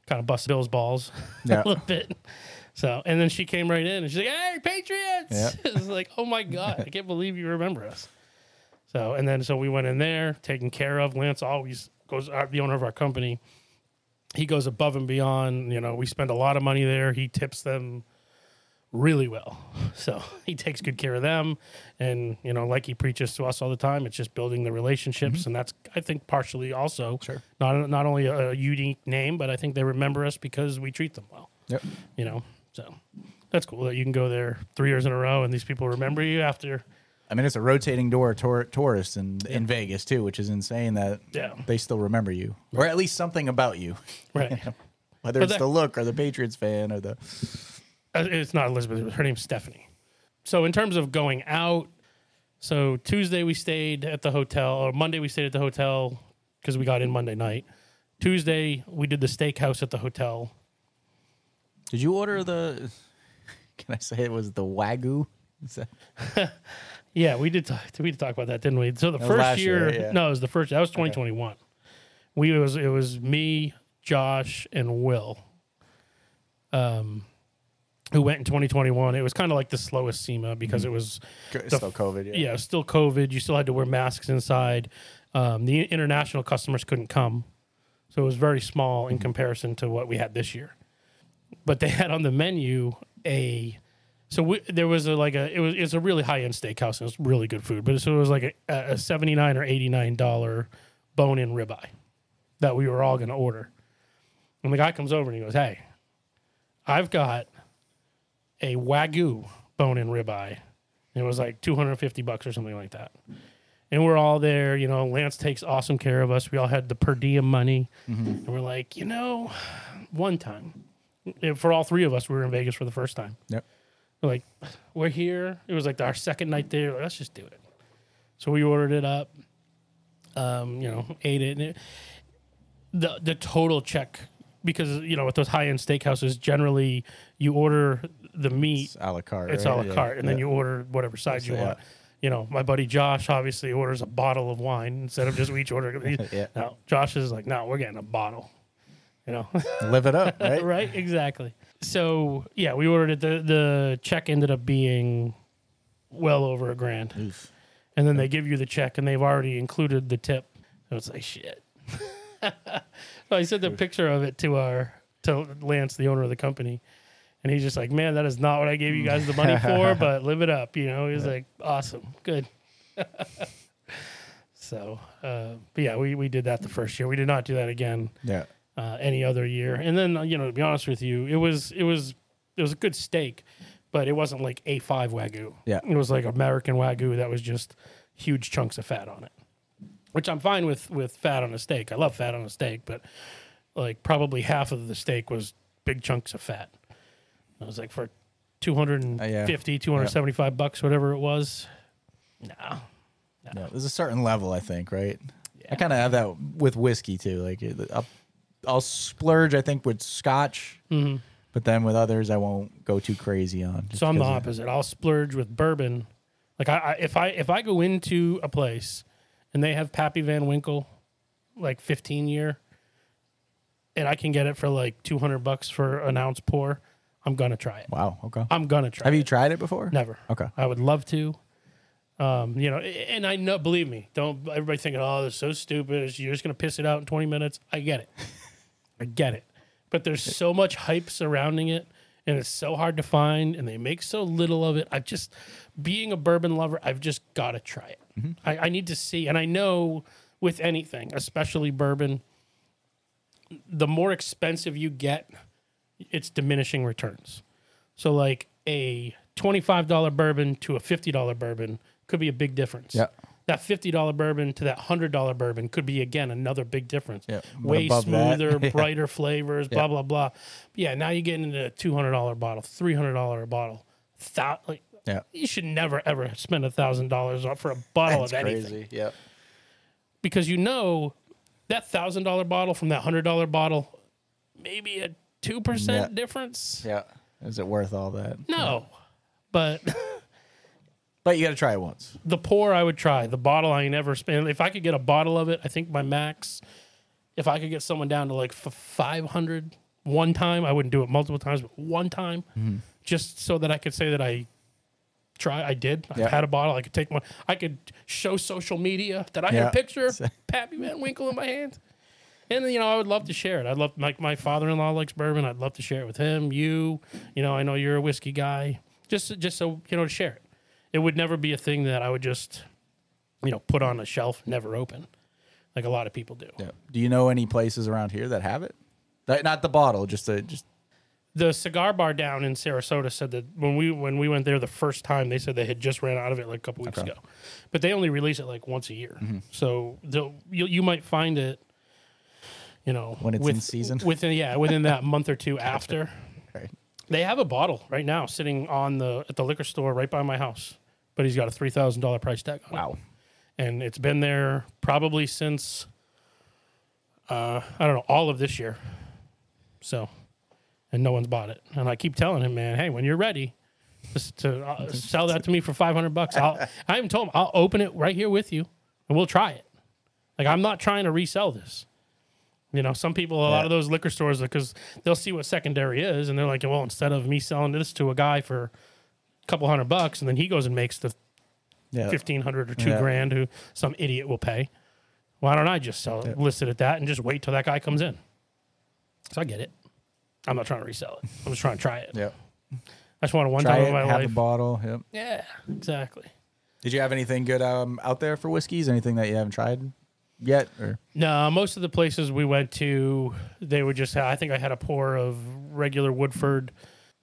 kind of busted Bill's balls Yeah. a little bit. So and then she came right in and she's like, "Hey, Patriots!" Yeah. it's like, "Oh my god, I can't believe you remember us." So and then so we went in there, taken care of. Lance always goes, uh, the owner of our company. He goes above and beyond. You know, we spend a lot of money there. He tips them really well. So he takes good care of them. And, you know, like he preaches to us all the time, it's just building the relationships. Mm-hmm. And that's, I think, partially also Sure. not, not only a, unique name, but I think they remember us because we treat them well, Yep. you know? So that's cool that you can go there three years in a row and these people remember you after. I mean, it's a rotating door tour- tourist in, in Vegas too, which is insane that Yeah. they still remember you, or at least something about you, Right. whether But it's that- the look or the Patriots fan or the. Uh, It's not Elizabeth. Her name's Stephanie. So in terms of going out, so Tuesday we stayed at the hotel, or Monday we stayed at the hotel because we got in Monday night. Tuesday we did the steakhouse at the hotel. Did you order the? Can I say it was the wagyu? Is that, Yeah, we did. Talk, we did talk about that, didn't we? So the was first last year, year. Yeah. no, it was the first. That was 2021. We it was it was me, Josh, and Will. Um, who went in 2021? It was kind of like the slowest SEMA because it was it's still COVID. Yeah. yeah, still COVID. You still had to wear masks inside. Um, the international customers couldn't come, so it was very small in comparison to what we had this year. But they had on the menu a, so we, there was a like a it was it's a really high end steakhouse and it's really good food. But so it was like a, a seventy nine or eighty nine dollar bone in ribeye that we were all going to order. And the guy comes over and he goes, "Hey, I've got a wagyu bone in ribeye." It was like 250 bucks or something like that. And we're all there, you know, Lance takes awesome care of us. We all had the per diem money. And we're like, you know, one time, for all three of us, we were in Vegas for the first time. Yep. We're like, we're here. It was like our second night there. Let's just do it. So we ordered it up, um, you know, ate it. And it the, the total check, because, you know, with those high end steakhouses, generally you order the meat It's a la carte. it's right? a la Yeah. carte, and then Yeah. you order whatever size you want. You know, my buddy Josh obviously orders a bottle of wine instead of just each order. Yeah. No, Josh is like, no, we're getting a bottle. You know, live it up, right? right? Exactly. So yeah, we ordered it. The the check ended up being well over a grand, Oof. and then they give you the check, and they've already included the tip. So it's like shit. so I sent a picture of it to our to Lance, the owner of the company, and he's just like, "Man, that is not what I gave you guys the money for, but live it up." You know, he's like, "Awesome, good." so, uh, but yeah, we we did that the first year. We did not do that again Yeah. uh, any other year. And then you know, to be honest with you, it was it was it was a good steak, but it wasn't like A five wagyu. Yeah. it was like American wagyu that was just huge chunks of fat on it, which I'm fine with with fat on a steak. I love fat on a steak, but like probably half of the steak was big chunks of fat. It was like for 250, uh, 275 bucks, whatever it was. No. Yeah, there's a certain level, I think, right? I kind of have that with whiskey too. Like, I'll, I'll splurge, I think, with Scotch, mm-hmm. but then with others, I won't go too crazy on. So I'm the opposite. I'll splurge with bourbon. Like I, I if I if I go into a place and they have Pappy Van Winkle, like 15 year, and I can get it for like 200 bucks for an ounce pour, I'm gonna try it. Wow. Okay. I'm gonna try. Have it. you tried it before? Never. Okay. I would love to. Um, you know, and I know, believe me, don't everybody thinking, oh, this is so stupid. You're just gonna piss it out in 20 minutes. I get it, I get it. But there's so much hype surrounding it, and it's so hard to find, and they make so little of it. I just, being a bourbon lover, I've just got to try it. I, I need to see, and I know with anything, especially bourbon, the more expensive you get, it's diminishing returns. So like a $25 bourbon to a $50 bourbon could be a big difference. Yeah. That $50 bourbon to that $100 bourbon could be again another big difference. Yeah. Way that- smoother, Yeah. brighter flavors, blah Yeah. blah blah. Yeah, now you're getting into a $200 bottle, $300 bottle. Thou- like Yeah. you should never ever spend a thousand dollars for a bottle That's of anything crazy. Yep. because you know that thousand dollar bottle from that hundred dollar bottle, maybe a two percent Yeah. difference. Yeah. Is it worth all that? No, but But you got to try it once. the pour I would try. The bottle I never spend. If I could get a bottle of it, I think my max. If I could get someone down to like f- 500 one time, I wouldn't do it multiple times, but one time, Mm-hmm. just so that I could say that I try. I did. I Yeah. had a bottle. I could take one. I could show social media that I had Yeah. a picture of Pappy Van Winkle in my hand. And you know, I would love to share it. I'd love like my father-in-law likes bourbon. I'd love to share it with him. You, you know, I know you're a whiskey guy. Just, just so you know, to share it. It would never be a thing that I would just, you know, put on a shelf, never open, like a lot of people do. Yeah. Do you know any places around here that have it? Not the bottle, just the just. The cigar bar down in Sarasota said that when we when we went there the first time, they said they had just ran out of it like a couple weeks Okay. ago, but they only release it like once a year. Mm-hmm. So you you might find it, you know, When it's in season? within yeah within that month or two after. Right. They have a bottle right now sitting on the at the liquor store right by my house, but he's got a three thousand dollar price tag on it. Wow. and it's been there probably since uh, I don't know all of this year. So, and no one's bought it. And I keep telling him, man, hey, when you're ready, just to uh, sell that to me for five hundred bucks. I'll, I even told him I'll open it right here with you, and we'll try it. Like I'm not trying to resell this. You know, some people, a lot Yeah. of those liquor stores, because they'll see what secondary is, and they're like, well, instead of me selling this to a guy for a couple hundred bucks, and then he goes and makes the Yeah. fifteen hundred or two Yeah. grand who some idiot will pay. Why don't I just sell it, list it at that, and just wait till that guy comes in? So I get it. I'm not trying to resell it. I'm just trying to try it. yeah. I just want it one Try time it. in my Have life. the bottle. Yep. yeah, exactly. Did you have anything good um, out there for whiskeys? Anything that you haven't tried yet? Or No, most of the places we went to, they would just. Have, I think I had a pour of regular Woodford.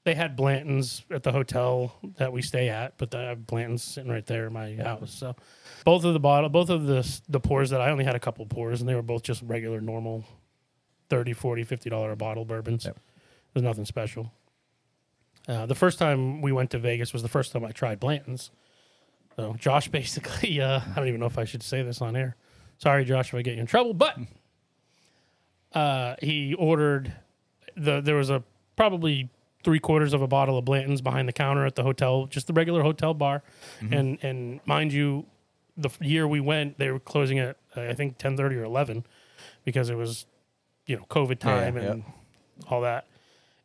They had Blanton's at the hotel that we stay at, but have Blanton's sitting right there in my house. So both of the bottle, both of the the pours that I only had a couple pours, and they were both just regular, normal, 30 40 50 dollar a bottle bourbons. Yep. There's nothing special. Uh, the first time we went to Vegas was the first time I tried Blanton's. So Josh basically, uh, I don't even know if I should say this on air. Sorry, Josh, if I get you in trouble, but uh, he ordered the. There was a probably three quarters of a bottle of Blanton's behind the counter at the hotel, just the regular hotel bar, and and mind you, the year we went, they were closing at uh, I think ten thirty or eleven because it was, you know, COVID time yeah. and all that.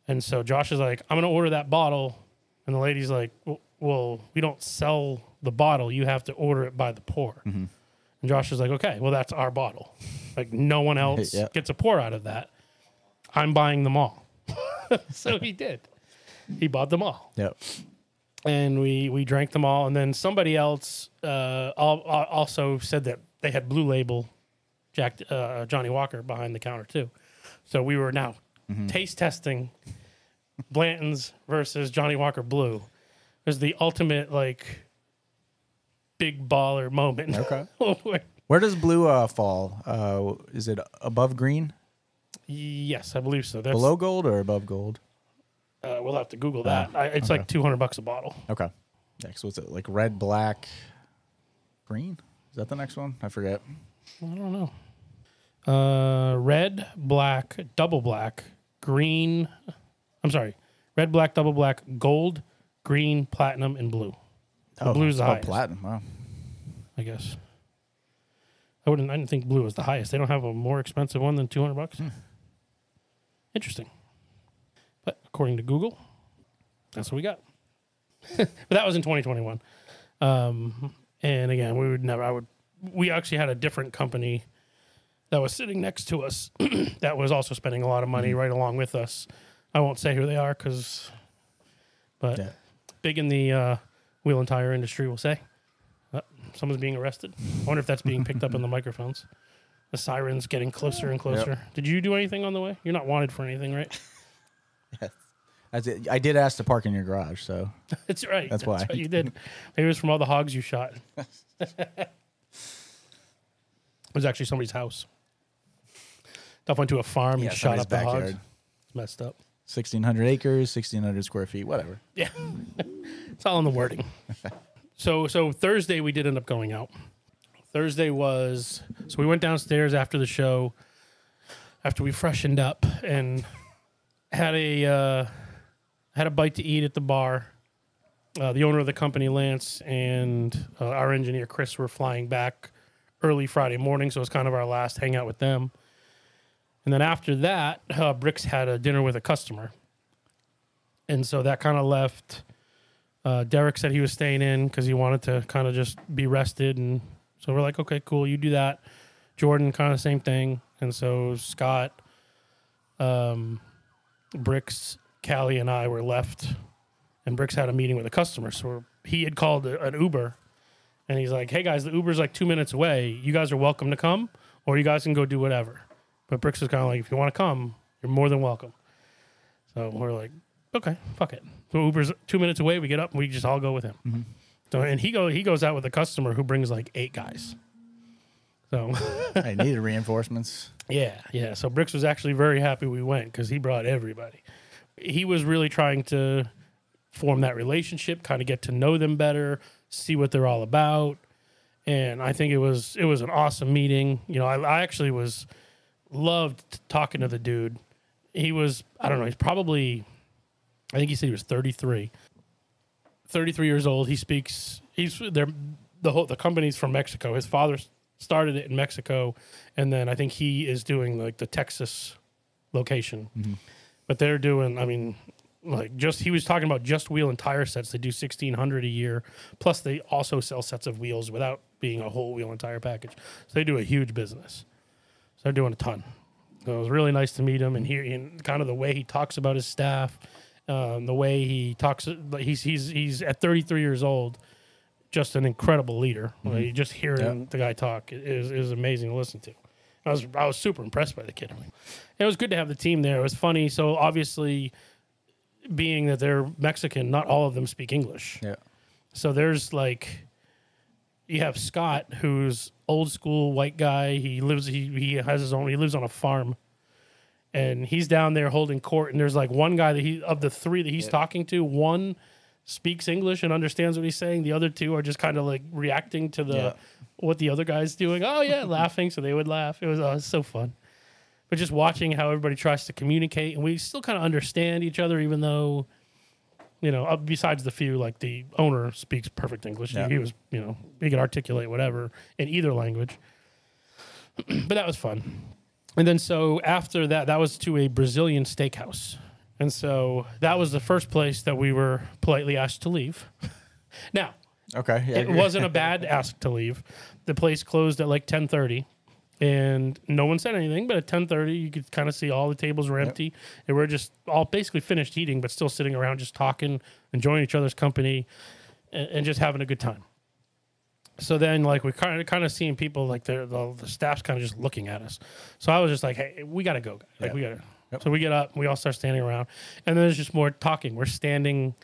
And so Josh is like, I'm gonna order that bottle, and the lady's like, well, well we don't sell the bottle. You have to order it by the pour. Mm-hmm. And Josh is like, okay, well that's our bottle. Like no one else Yeah. gets a pour out of that. I'm buying them all. so he did. He bought them all yep. and we we drank them all. And then somebody else uh, al- al- also said that they had Blue Label Jack uh, Johnnie Walker behind the counter too. So we were now taste testing Blanton's versus Johnnie Walker Blue. It was the ultimate like big baller moment. Okay. Where- Where does blue uh, fall? Uh, is it above green, yes, I believe so. That's, below gold, or above gold? uh, we'll have to Google that. I, it's like two hundred bucks a bottle. Okay. Next, what's it like? Red, black, green? Is that the next one? I forget. I don't know. Uh, red, black, double black, green. I'm sorry, red, black, double black, gold, green, platinum, and blue. The blue's the oh, highest. platinum. Wow. I guess. I wouldn't. I didn't think blue was the highest. They don't have a more expensive one than two hundred bucks. Interesting. But according to Google, that's what we got. but that was in 2021. Um, And again, we would never. I would. We actually had a different company that was sitting next to us that was also spending a lot of money right along with us. I won't say who they are because, but Yeah. big in the uh, wheel and tire industry, we'll say. Uh, someone's being arrested. I wonder if that's being picked up in the microphones. The sirens getting closer and closer. Did you do anything on the way? You're not wanted for anything, right? That's it. I did ask to park in your garage, so That's right. That's why. right, you did. Maybe it was from all the hogs you shot. it was actually somebody's house. Duff went to a farm Yeah, and shot up the hogs. It's messed up. Sixteen hundred acres, sixteen hundred square feet, whatever. Yeah, it's all in the wording. so so Thursday we did end up going out. Thursday was so we went downstairs after the show, after we freshened up and had a uh, had a bite to eat at the bar. Uh, the owner of the company, Lance, and uh, our engineer Chris were flying back early Friday morning, so it was kind of our last hangout with them. And then after that, uh, Bricks had a dinner with a customer and so that kind of left. Uh, Derek said he was staying in because he wanted to kind of just be rested, and so we're like, okay, cool, you do that. Jordan, kind of same thing, and so Scott, um, Bricks, Callie, and I were left, and Bricks had a meeting with a customer, so he had called a, an Uber, and he's like, hey guys, the Uber's like two minutes away. You guys are welcome to come, or you guys can go do whatever. But Bricks was kind of like, if you want to come, you're more than welcome. So we're like, okay, fuck it. So Uber's two minutes away. We get up and we just all go with him. Mm-hmm. So and he go he goes out with a customer who brings like eight guys. So I needed reinforcements. yeah, yeah. So Bricks was actually very happy we went because he brought everybody. He was really trying to form that relationship, kind of get to know them better, see what they're all about, and I think it was it was an awesome meeting. You know, I, I actually was loved talking to the dude. He was I don't know, he's probably I think he said he was 33. 33 years old. He speaks he's there the whole the company's from Mexico. His father started it in Mexico and then I think he is doing like the Texas location. Mm-hmm. But they're doing I mean like just he was talking about just wheel and tire sets. They do 1600 a year plus they also sell sets of wheels without being a whole wheel and tire package. So they do a huge business. They're doing a ton. So it was really nice to meet him and hear and kind of the way he talks about his staff, um, the way he talks. He's he's he's at 33 years old, just an incredible leader. Like, just hearing the guy talk is is amazing to listen to. I was I was super impressed by the kid. I mean, it was good to have the team there. It was funny. So obviously, being that they're Mexican, not all of them speak English. Yeah. So there's like you have Scott, who's old school white guy. He lives he he has his own he lives on a farm. And he's down there holding court and there's like one guy that he of the three that he's talking to, one speaks English and understands what he's saying. The other two are just kind of like reacting to the Yeah. what the other guy's doing. Oh yeah, laughing, so they would laugh. It was, uh, it was so fun. But just watching how everybody tries to communicate and we still kind of understand each other even though you know, uh, besides the few, like the owner speaks perfect English. He- Yeah. He was, you know, he could articulate whatever in either language. but that was fun. And then so after that, that was to a Brazilian steakhouse. And so that was the first place that we were politely asked to leave. now, Okay. Yeah. it wasn't a bad ask to leave. The place closed at like 10:30 and no one said anything, but at 10:30 you could kind of see all the tables were empty and we're just all basically finished eating but still sitting around just talking, enjoying each other's company and, and just having a good time. So then like we kind of kind of seeing people like the the, staff's kind of just looking at us. So I was just like, "Hey, we got to go. guys. Like Yeah. we got to Yep. So we get up, we all start standing around, and then there's just more talking. We're standing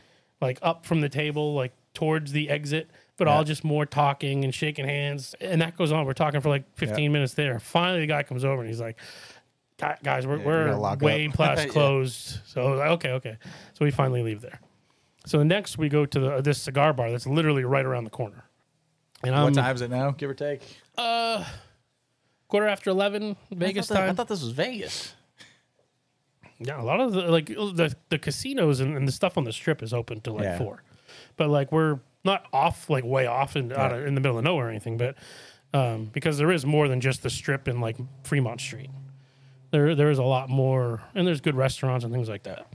like up from the table, like towards the exit, but all just more talking and shaking hands, and that goes on. We're talking for like 15 minutes there. Finally, the guy comes over and he's like, "Guys, we're, Yeah, we're gotta way up." past Yeah. closed." So I like, okay, okay. So we finally leave there. So next we go to the, this cigar bar that's literally right around the corner. And I'm what time is it now? Give or take. uh quarter after 11 Vegas I thought that- time. I thought this was Vegas. Yeah, a lot of the like the the casinos and, and the stuff on the strip is open till like Yeah. four, but like we're not off like way off in out of, in the middle of nowhere or anything, but um, because there is more than just the strip in like Fremont Street. There there is a lot more, and there's good restaurants and things like that.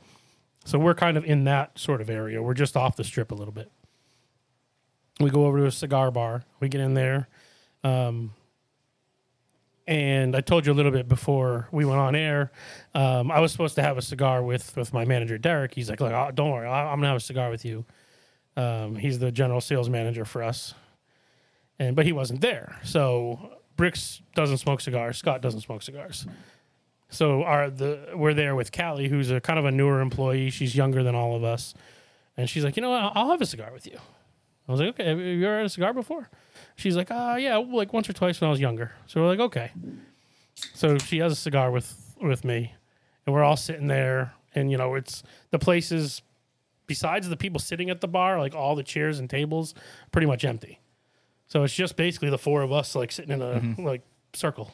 So we're kind of in that sort of area. We're just off the strip a little bit. We go over to a cigar bar. We get in there. Um, and I told you a little bit before we went on air. Um, I was supposed to have a cigar with with my manager Derek. He's like, "Look, oh, don't worry, I'm gonna have a cigar with you." Um, he's the general sales manager for us, and but he wasn't there. So Bricks doesn't smoke cigars. Scott doesn't smoke cigars. So our the we're there with Callie, who's a kind of a newer employee. She's younger than all of us, and she's like, "You know, what? I'll, have a cigar with you." I was like, "Okay, have you ever had a cigar before?" She's like, "Ah, yeah, like once or twice when I was younger." So we're like, "Okay." So she has a cigar with with me, and we're all sitting there, and you know, it's the place is besides the people sitting at the bar, like all the chairs and tables, pretty much empty. So it's just basically the four of us like sitting in a like circle,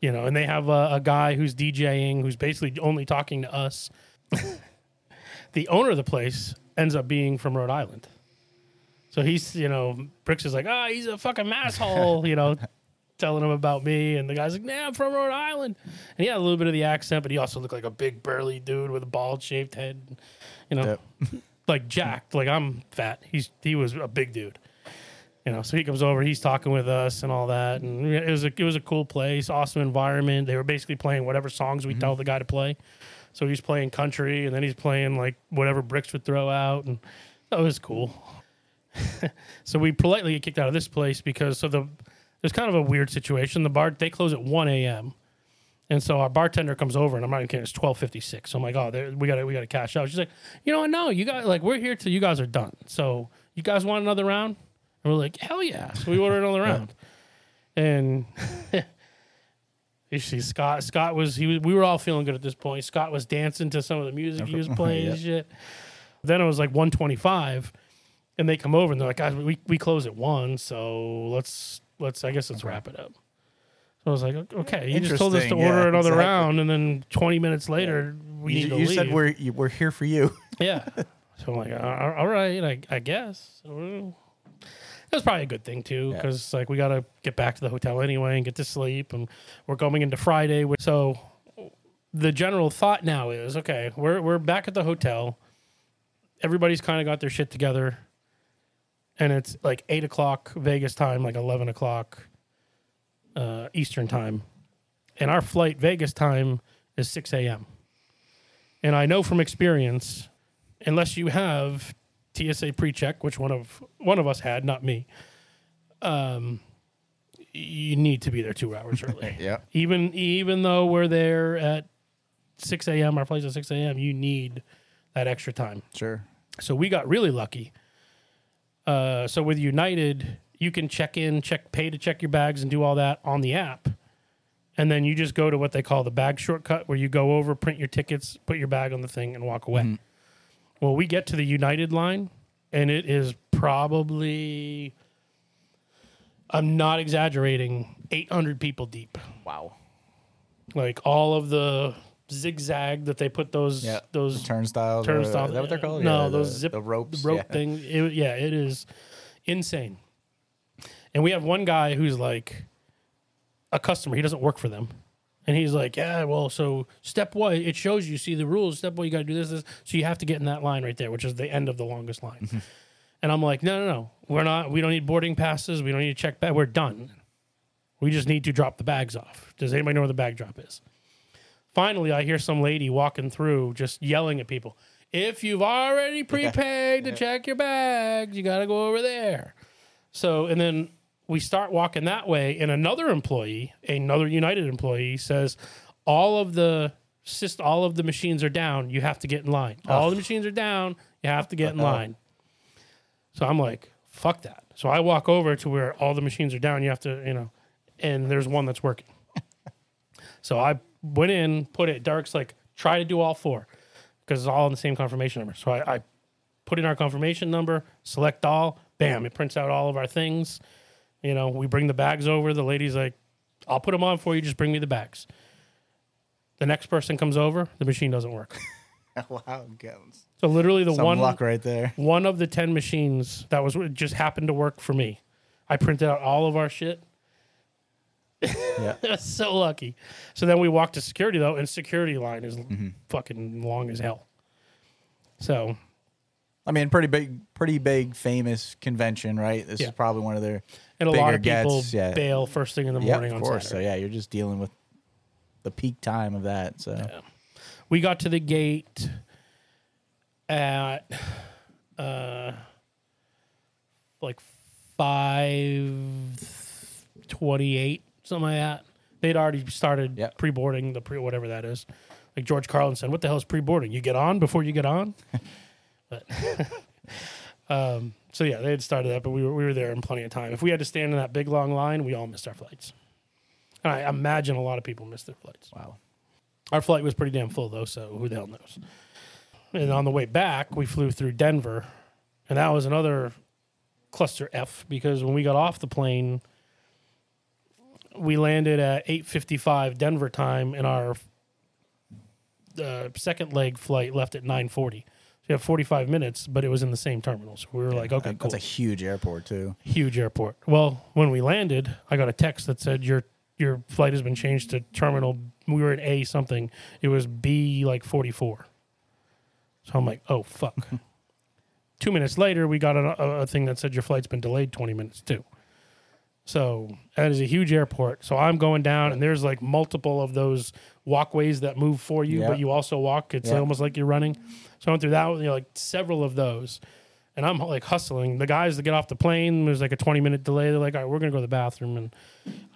you know. And they have a, a guy who's DJing, who's basically only talking to us. the owner of the place ends up being from Rhode Island. So he's, you know, Bricks is like, ah, he's a fucking asshole, you know, telling him about me. And the guy's like, nah, I'm from Rhode Island. And he had a little bit of the accent, but he also looked like a big burly dude with a bald shaved head, you know, Yep. like jacked. Like I'm fat. He's he was a big dude. You know, so he comes over, he's talking with us and all that, and it was a it was a cool place, awesome environment. They were basically playing whatever songs we mm-hmm. tell the guy to play. So he's playing country, and then he's playing like whatever bricks would throw out, and that was cool. so we politely get kicked out of this place because so the there's kind of a weird situation. The bar they close at one a.m. And so our bartender comes over, and I'm not even kidding. It's twelve fifty six. So I'm like, oh, there- we got to we got to cash out. She's like, you know what? No, you got like we're here till you guys are done. So you guys want another round? And we're like, hell yeah! So we ordered another round, and you see Scott. Scott was he was. We were all feeling good at this point. Scott was dancing to some of the music he was playing and shit. Then it was like one twenty five, and they come over and they're like, guys, we we close at one, so let's let's I guess let's wrap it up. I was like, okay, you just told us to order yeah, another exactly. round, and then twenty minutes later we you need to you leave. said we're you, we're here for you. Yeah. So I'm like, "Uh, all right, I, I guess. That's probably a good thing too, Yeah. because like we got to get back to the hotel anyway and get to sleep, and we're going into Friday. So the general thought now is, okay, we're we're back at the hotel. Everybody's kind of got their shit together, and it's like eight o'clock Vegas time, like eleven o'clock uh, Eastern time, and our flight Vegas time is six a.m. And I know from experience, unless you have TSA pre-check, which one of one of us had, not me, um, you need to be there two hours early. yeah. even even though we're there at six a.m., our flight's at six a.m., you need that extra time. Sure. So we got really lucky. Uh, so with United, you can check in, check, pay to check your bags, and do all that on the app. And then you just go to what they call the bag shortcut, where you go over, print your tickets, put your bag on the thing, and walk away. Mm-hmm. Well, we get to the United line, and it is probably, I'm not exaggerating, 800 people deep Wow. like all of the zigzag that they put those Yeah. those The turnstiles. turnstiles. Is that what they're called? No, Yeah, those the, zip the ropes. rope yeah. thing. It, yeah, it is insane. And we have one guy who's like a customer. He doesn't work for them. And he's like, yeah, well, so step one, it shows you see the rules. Step one, you got to do this, this. So you have to get in that line right there, which is the end of the longest line. Mm-hmm. and I'm like, no, no, no, we're not. We don't need boarding passes. We don't need to check back. We're done. We just need to drop the bags off. Does anybody know where the bag drop is? Finally, I hear some lady walking through just yelling at people. If you've already prepaid to check your bags, you got to go over there. So, and then we start walking that way, and another employee, another United employee, says, "All of the syst- all of the machines are down. You have to get in line. All the machines are down. You have to get in line." So I'm like, "Fuck that!" So I walk over to where all the machines are down. You have to, you know, and there's one that's working. so I went in, put it. Dark's like, "Try to do all four because it's all in the same confirmation number." So I, I put in our confirmation number, select all, bam, it prints out all of our things. You know, we bring the bags over. The lady's like, I'll put them on for you, just bring me the bags. The next person comes over, the machine doesn't work. wow. Guns. So literally the Some one luck right there. one of the 10 machines that was just happened to work for me. I printed out all of our shit. Yeah. That's so lucky. So then we walked to security though, and security line is Mm-hmm. fucking long as hell. So I mean, pretty big, pretty big, famous convention, right? This Yeah. is probably one of their And a lot of people gets, yeah. bail first thing in the Yeah, morning of on course. So yeah, you're just dealing with the peak time of that. So We got to the gate at uh like five twenty eight, something like that. They'd already started Yep. pre boarding the pre whatever that is. Like George Carlin said, "What the hell is pre boarding? You get on before you get on." but um, so yeah, they had started that, but we were we were there in plenty of time. If we had to stand in that big long line, we all missed our flights. And I imagine a lot of people missed their flights. wow. Our flight was pretty damn full though, so who the hell knows? And on the way back, we flew through Denver, and that was another cluster F because when we got off the plane, we landed at 8:55 Denver time, and our uh, second leg flight left at 9:40. You have 45 minutes, but it was in the same terminal. So we were like, okay, That- cool That's a huge airport too. huge airport. Well, when we landed, I got a text that said your your flight has been changed to terminal. We were at A something. It was B like forty four. So I'm like, oh fuck. Two minutes later, we got a, a, a thing that said your flight's been delayed twenty minutes too. So that is a huge airport. So I'm going down, and there's like multiple of those walkways that move for you, Yeah. but you also walk. It's Yeah. almost like you're running. So I went through that, you know, like several of those and I'm like hustling. The guys that get off the plane, there's like a 20 minute delay. They're like, all right, we're gonna go to the bathroom, and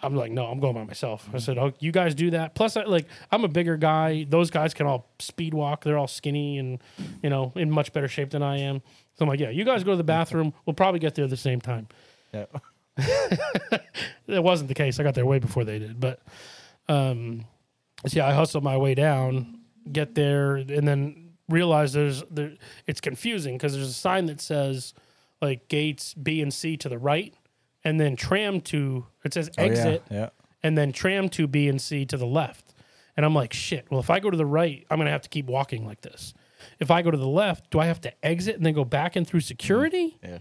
I'm like, no, I'm going by myself. I said, oh, you guys do that. Plus, I, like, I'm a bigger guy. Those guys can all speed walk. They're all skinny and you know in much better shape than I am. So I'm like, yeah, you guys go to the bathroom. We'll probably get there at the same time. Yeah. It wasn't the case. I got there way before they did, but um, so yeah, I hustled my way down, get there, and then realize there's there. It's confusing because there's a sign that says like gates B and C to the right, and then tram to it says Oh, yeah, exit, Yeah. and then tram to B and C to the left. And I'm like, shit. Well, if I go to the right, I'm gonna have to keep walking like this. If I go to the left, do I have to exit and then go back in through security? Yeah.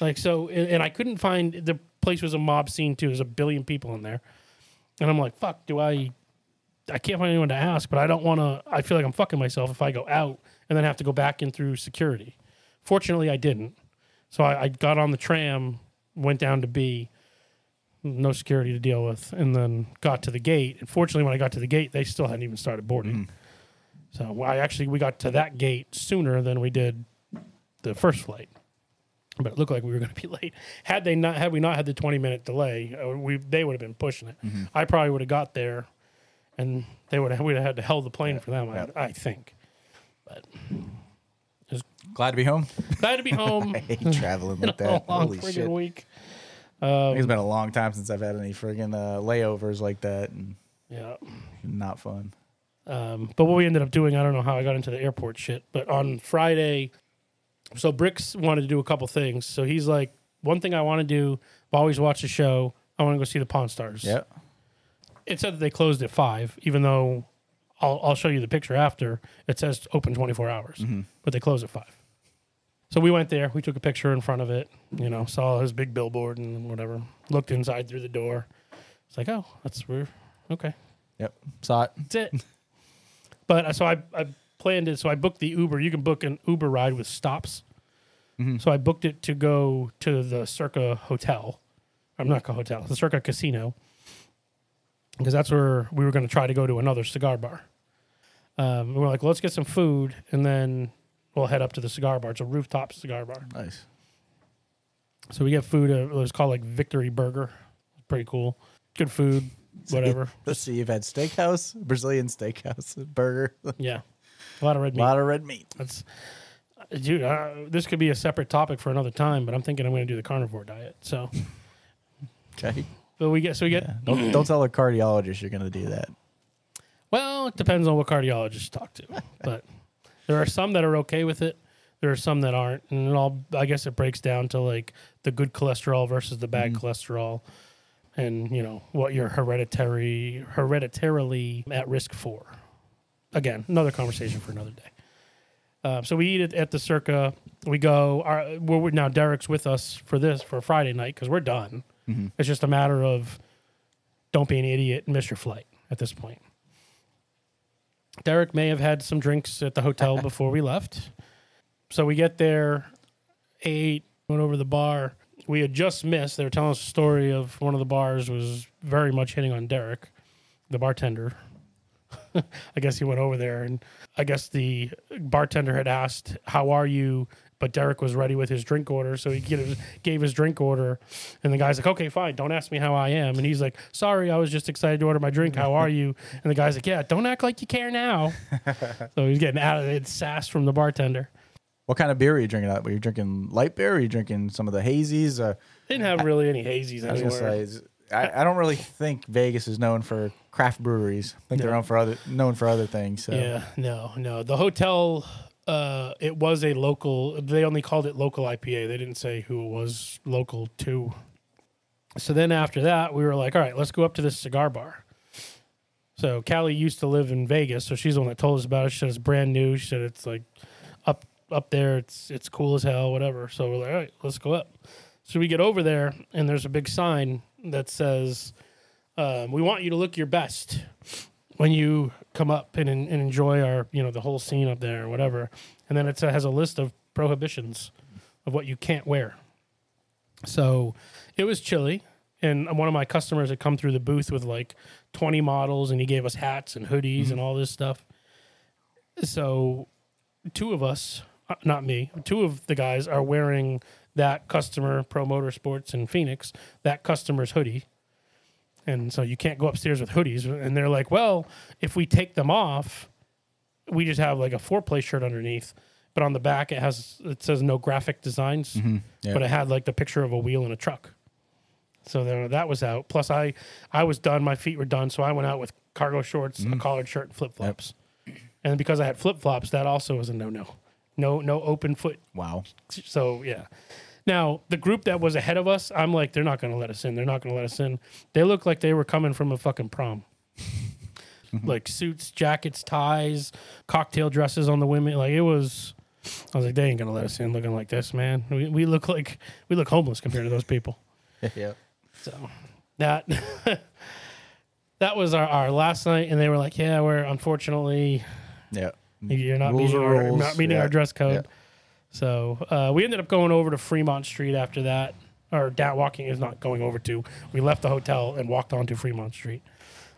Like so, and, and I couldn't find the place was a mob scene too. There's a billion people in there, and I'm like, fuck. Do I? I can't find anyone to ask, but I don't want to. I feel like I'm fucking myself if I go out and then have to go back in through security. Fortunately, I didn't. So I, I got on the tram, went down to B, no security to deal with, and then got to the gate. And fortunately, when I got to the gate, they still hadn't even started boarding. Mm. So I actually we got to that gate sooner than we did the first flight but it looked like we were going to be late. Had they not, had we not had the twenty minute delay, uh, we they would have been pushing it. I probably would have got there, and they would have we'd have had to held the plane for them. Yeah. I, I think. But Glad to be home. glad to be home. I hate traveling like that. long Holy shit. week. Think it's been a long time since I've had any friggin' uh, layovers like that, and Yeah. not fun. Um, but what we ended up doing, I don't know how I got into the airport shit, but on Friday, so Bricks wanted to do a couple things. So he's like, one thing I want to do, I've always watched the show. I want to go see the Pawn Stars. Yeah. it said that they closed at five, even though I'll, I'll show you the picture after. It says open 24 hours, but they close at five. So we went there. We took a picture in front of it, you know, saw his big billboard and whatever. Looked inside through the door. It's like, oh, that's we're okay. Yep. Saw it. That's it. but uh, so I, I planned it. So I booked the Uber. You can book an Uber ride with stops. So I booked it to go to the Circa Hotel. I'm not a hotel, the Circa Casino, because that's where we were going to try to go to another cigar bar. Um, we we're like, let's get some food, and then we'll head up to the cigar bar. It's a rooftop cigar bar. Nice. So we get food. Uh, it was called like Victory Burger. Pretty cool. Good food. Whatever. Let's see. You've had steakhouse, Brazilian steakhouse, burger, yeah. A lot of red meat. A lot of red meat. That's, dude. Uh, this could be a separate topic for another time, but I'm thinking I'm going to do the carnivore diet. So, Okay. but we get so we get. Yeah. Don't don't tell a cardiologist you're gonna do that. Well, it depends on what cardiologist you talk to, but there are some that are okay with it. There are some that aren't, and it all I guess it breaks down to like the good cholesterol versus the bad cholesterol, and you know what you're hereditary hereditarily at risk for. Again, another conversation for another day. Uh, so we eat it at the Circa. We go. Our, well, we're, now Derek's with us for this for Friday night because we're done. It's just a matter of don't be an idiot and miss your flight at this point. Derek may have had some drinks at the hotel before we left. So we get there, ate, went over the bar. We had just missed. They were telling us a story of one of the bars was very much hitting on Derek, the bartender. I guess he went over there, and I guess the bartender had asked, "How are you?" But Derek was ready with his drink order, so he gave, gave his drink order, and the guy's like, "Okay, fine, don't ask me how I am." And he's like, "Sorry, I was just excited to order my drink. How are you?" And the guy's like, "Yeah, don't act like you care now." so he's getting out of it, sass from the bartender. What kind of beer were you drinking? Were you drinking light beer? Or were you drinking some of the hazies? Uh, Didn't have really any hazies I was anywhere. say, I, I don't really think Vegas is known for craft breweries. I think they're known for other known for other things. So. Yeah, no, no. The hotel, uh, it was a local. They only called it local IPA. They didn't say who it was local to. So then after that, we were like, all right, let's go up to this cigar bar. So Callie used to live in Vegas, so she's the one that told us about it. She said it's brand new. She said it's like up up there. It's it's cool as hell, whatever. So we're like, all right, let's go up. So we get over there, and there's a big sign that says, um, "We want you to look your best." when you come up and, and enjoy our you know the whole scene up there or whatever. And then it has a list of prohibitions of what you can't wear. So it was chilly and one of my customers had come through the booth with like 20 models and he gave us hats and hoodies and all this stuff. So two of us uh, not me two of the guys are wearing that customer pro motorsports in phoenix that customer's hoodie and so you can't go upstairs with hoodies. And they're like, well, if we take them off, we just have like a four play shirt underneath, but on the back it has it says no graphic designs, mm-hmm. yeah. but it had like the picture of a wheel and a truck. So then that was out. Plus, I I was done. My feet were done, so I went out with cargo shorts, a mm. collared shirt, and flip flops. And because I had flip flops, that also was a no no. No no open foot Wow. so yeah. Now the group that was ahead of us, I'm like, they're not going to let us in. They're not going to let us in. They look like they were coming from a fucking prom. like suits, jackets, ties, cocktail dresses on the women. Like it was. I was like, they ain't gonna let us in looking like this, man. We, we look like we look homeless compared to those people. yeah. So that that was our, our last night, and they were like, yeah, we're unfortunately Yeah. You're not Rules meeting, our, rules. not meeting Yeah. our dress code. Yeah. So uh, we ended up going over to Fremont Street after that, or down walking is not going over to. We left the hotel and walked onto Fremont Street.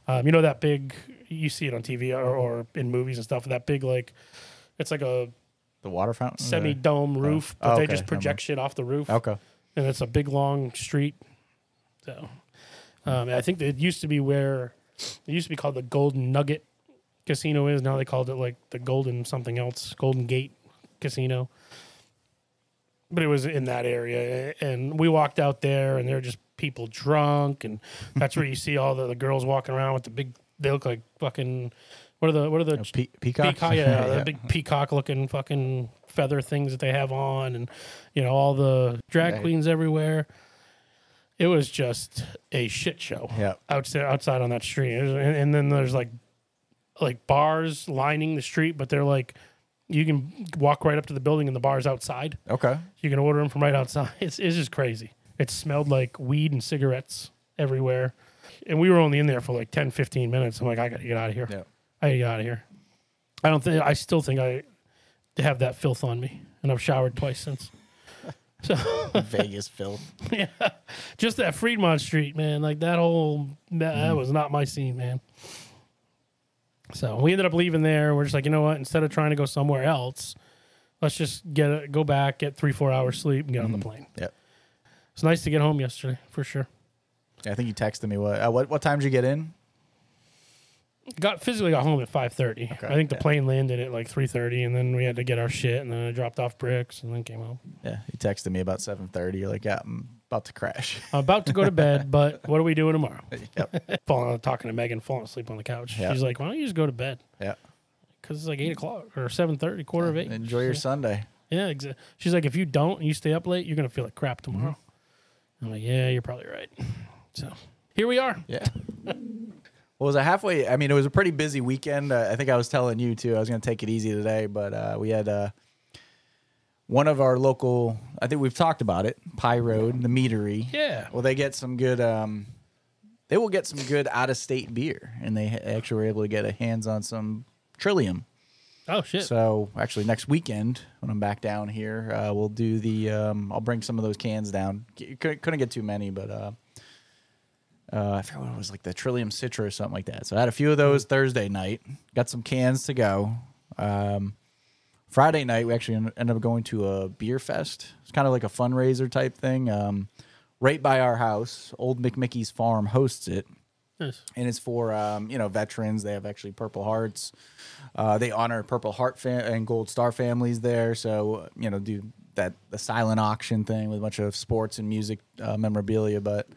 Um, you know that big, you see it on TV or, or in movies and stuff. That big like, it's like a The water fountain. semi dome roof, but Oh, they just project shit off the roof, Okay. and it's a big long street. So um, I think it used to be where it used to be called the Golden Nugget Casino is. Now they called it like the Golden something else, Golden Gate Casino. But it was in that area, and we walked out there, and there were just people drunk, and that's where you see all the, the girls walking around with the big. They look like fucking. What are the what are the uh, Pe- peacock. peacock, yeah, the big peacock looking fucking feather things that they have on, and you know all the drag Yeah. queens everywhere. It was just a shit show. Yeah. outside outside on that street, and, and then there's like like bars lining the street, but they're like you can walk right up to the building and the bar's outside. Okay. You can order them from right outside. It's it's just crazy. It smelled like weed and cigarettes everywhere. And we were only in there for like 10, 15 minutes. I'm like, I gotta get out of here. Yeah. I gotta get out of here. I don't think I still think I have that filth on me. And I've showered twice since. So Vegas filth. yeah. Just that Fremont Street, man. Like that whole that, that mm. was not my scene, man. So we ended up leaving there. We're just like, you know what? Instead of trying to go somewhere else, let's just get a, go back, get three, four hours sleep, and get on the plane. Yep. It's nice to get home yesterday for sure. Yeah, I think you texted me. What? Uh, what? What time did you get in? Got physically got home at five thirty. Okay, I think the yeah. plane landed at like three thirty, and then we had to get our shit, and then I dropped off bricks, and then came home. Yeah, you texted me about seven thirty. You're like, yeah, I'm about to crash. I'm about to go to bed, but what are we doing tomorrow? yep. Falling, talking to Megan, falling asleep on the couch. Yeah. She's like, "Why don't you just go to bed?" Yeah. Because it's like eight o'clock or seven thirty, quarter of eight. Enjoy your Sunday. Yeah, exa- she's like, if you don't and you stay up late, you're gonna feel like crap tomorrow. Mm-hmm. I'm like, yeah, you're probably right. So here we are. Yeah. well, was a halfway? I mean, it was a pretty busy weekend. Uh, I think I was telling you too. I was going to take it easy today, but uh, we had uh, one of our local. I think we've talked about it. Pie Road, the meadery. Yeah. Well, they get some good. Um, they will get some good out of state beer, and they actually were able to get a hands on some Trillium. Oh shit! So actually, next weekend when I'm back down here, uh, we'll do the. Um, I'll bring some of those cans down. Couldn't, couldn't get too many, but uh, uh, I forget what it was like the Trillium Citra or something like that. So I had a few of those Thursday night. Got some cans to go. Um, Friday night, we actually en- ended up going to a beer fest. It's kind of like a fundraiser type thing. Um, right by our house, Old McMicky's Farm hosts it Nice. and it's for um, you know veterans. They have actually Purple Hearts. Uh, they honor Purple Heart fam- and Gold Star families there. So you know, do that the silent auction thing with a bunch of sports and music uh, memorabilia. But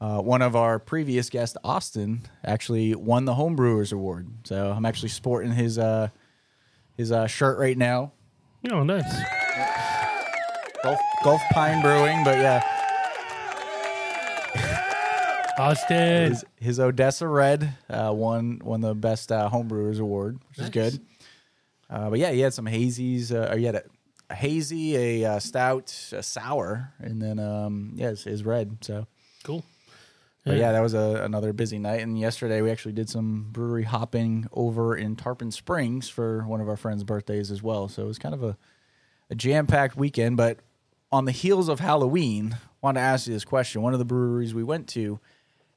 uh, one of our previous guests, Austin, actually won the Homebrewers Award. So I'm actually sporting his uh, his uh, shirt right now. Oh, nice. Gulf, Gulf Pine Brewing, but yeah, Austin. his, his Odessa Red uh, won won the best uh, homebrewers award, which is good. Uh, but yeah, he had some hazies. Uh, or he had a, a hazy, a uh, stout, a sour, and then um, yeah, his, his red. So, Cool. But yeah, that was a, another busy night. And yesterday we actually did some brewery hopping over in Tarpon Springs for one of our friends' birthdays as well. So it was kind of a, a jam packed weekend. But on the heels of Halloween, wanted to ask you this question. One of the breweries we went to,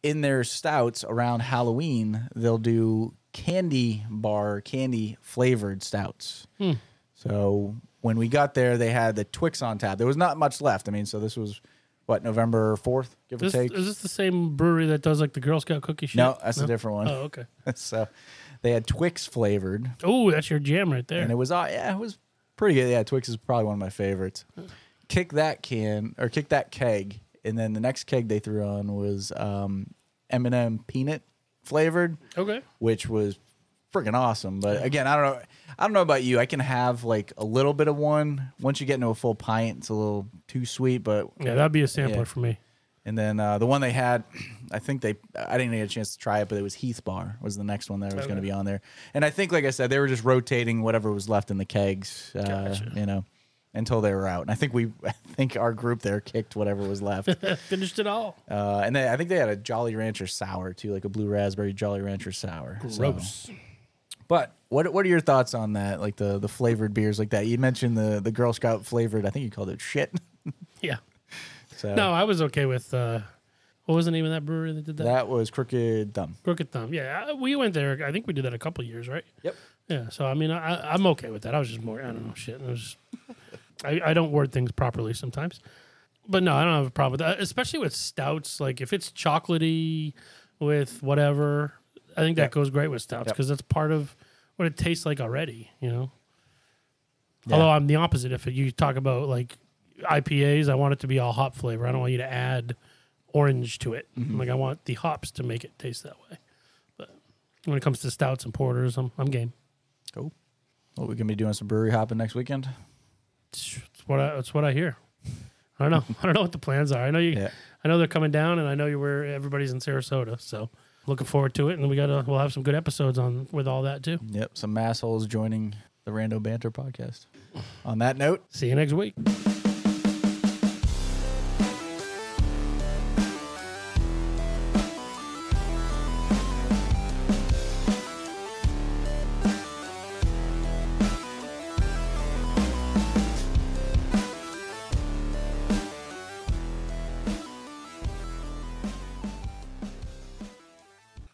in their stouts around Halloween, they'll do candy bar, candy flavored stouts. Hmm. So when we got there, they had the Twix on tap. There was not much left. I mean, so this was what November fourth, give This, or take. is this the same brewery that does like the Girl Scout cookie shit? No, that's a different one. Oh, okay. so they had Twix flavored, Oh, that's your jam right there. and it was uh, yeah, it was pretty good. Yeah, Twix is probably one of my favorites. Kick that can or kick that keg, and then the next keg they threw on was um, M&M peanut flavored, okay. which was freaking awesome. But again, I don't know. I don't know about you. I can have like a little bit of one. Once you get into a full pint, it's a little too sweet. But Yeah, that'd be a sampler Yeah. for me. and then uh, the one they had, I think they, I didn't get a chance to try it, but it was Heath Bar was the next one that was going to be on there. And I think, like I said, they were just rotating whatever was left in the kegs, uh, Gotcha. you know, until they were out. And I think we, I think our group there kicked whatever was left. Finished it all. uh, and then I think they had a Jolly Rancher sour too, like a blue raspberry Jolly Rancher sour. So- Gross. But what what are your thoughts on that? Like the the flavored beers like that. You mentioned the the Girl Scout flavored. I think you called it shit. Yeah. so No, I was okay with. uh What was the name of that brewery that did that? that was Crooked Thumb. Crooked Thumb. Yeah, we went there. I think we did that a couple years, right? Yep. Yeah. So I mean, I, I'm okay with that. I was just more. I don't know shit. It was. I, I don't word things properly sometimes, but no, I don't have a problem with that. Especially with stouts. Like if it's chocolatey with whatever, I think that Yep. goes great with stouts Yep. because that's part of what it tastes like already. You know. Yeah. Although I'm the opposite. If you talk about like IPAs, I want it to be all hop flavor. I don't want you to add orange to it. Mm-hmm. Like I want the hops to make it taste that way. But when it comes to stouts and porters, I'm I'm game. Cool. Well, we gonna be doing some brewery hopping next weekend. It's what I, it's what I hear. I don't know. I don't know what the plans are. I know you. Yeah. I know they're coming down, and I know you where everybody's in Sarasota. So looking forward to it, and we gotta we'll have some good episodes on with all that too. Yep. Some massholes joining the Rando Banter podcast. On that note, See you next week.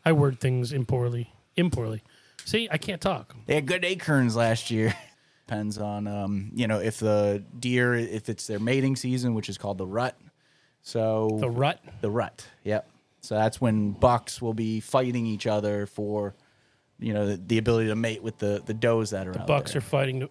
I word things impoorly. Impoorly. See, I can't talk. they had good acorns last year. Depends on um, you know, if the deer if it's their mating season, which is called the rut. So The rut. The rut. Yep. So that's when bucks will be fighting each other for, you know, the, the ability to mate with the the does that are out Bucks there. are fighting to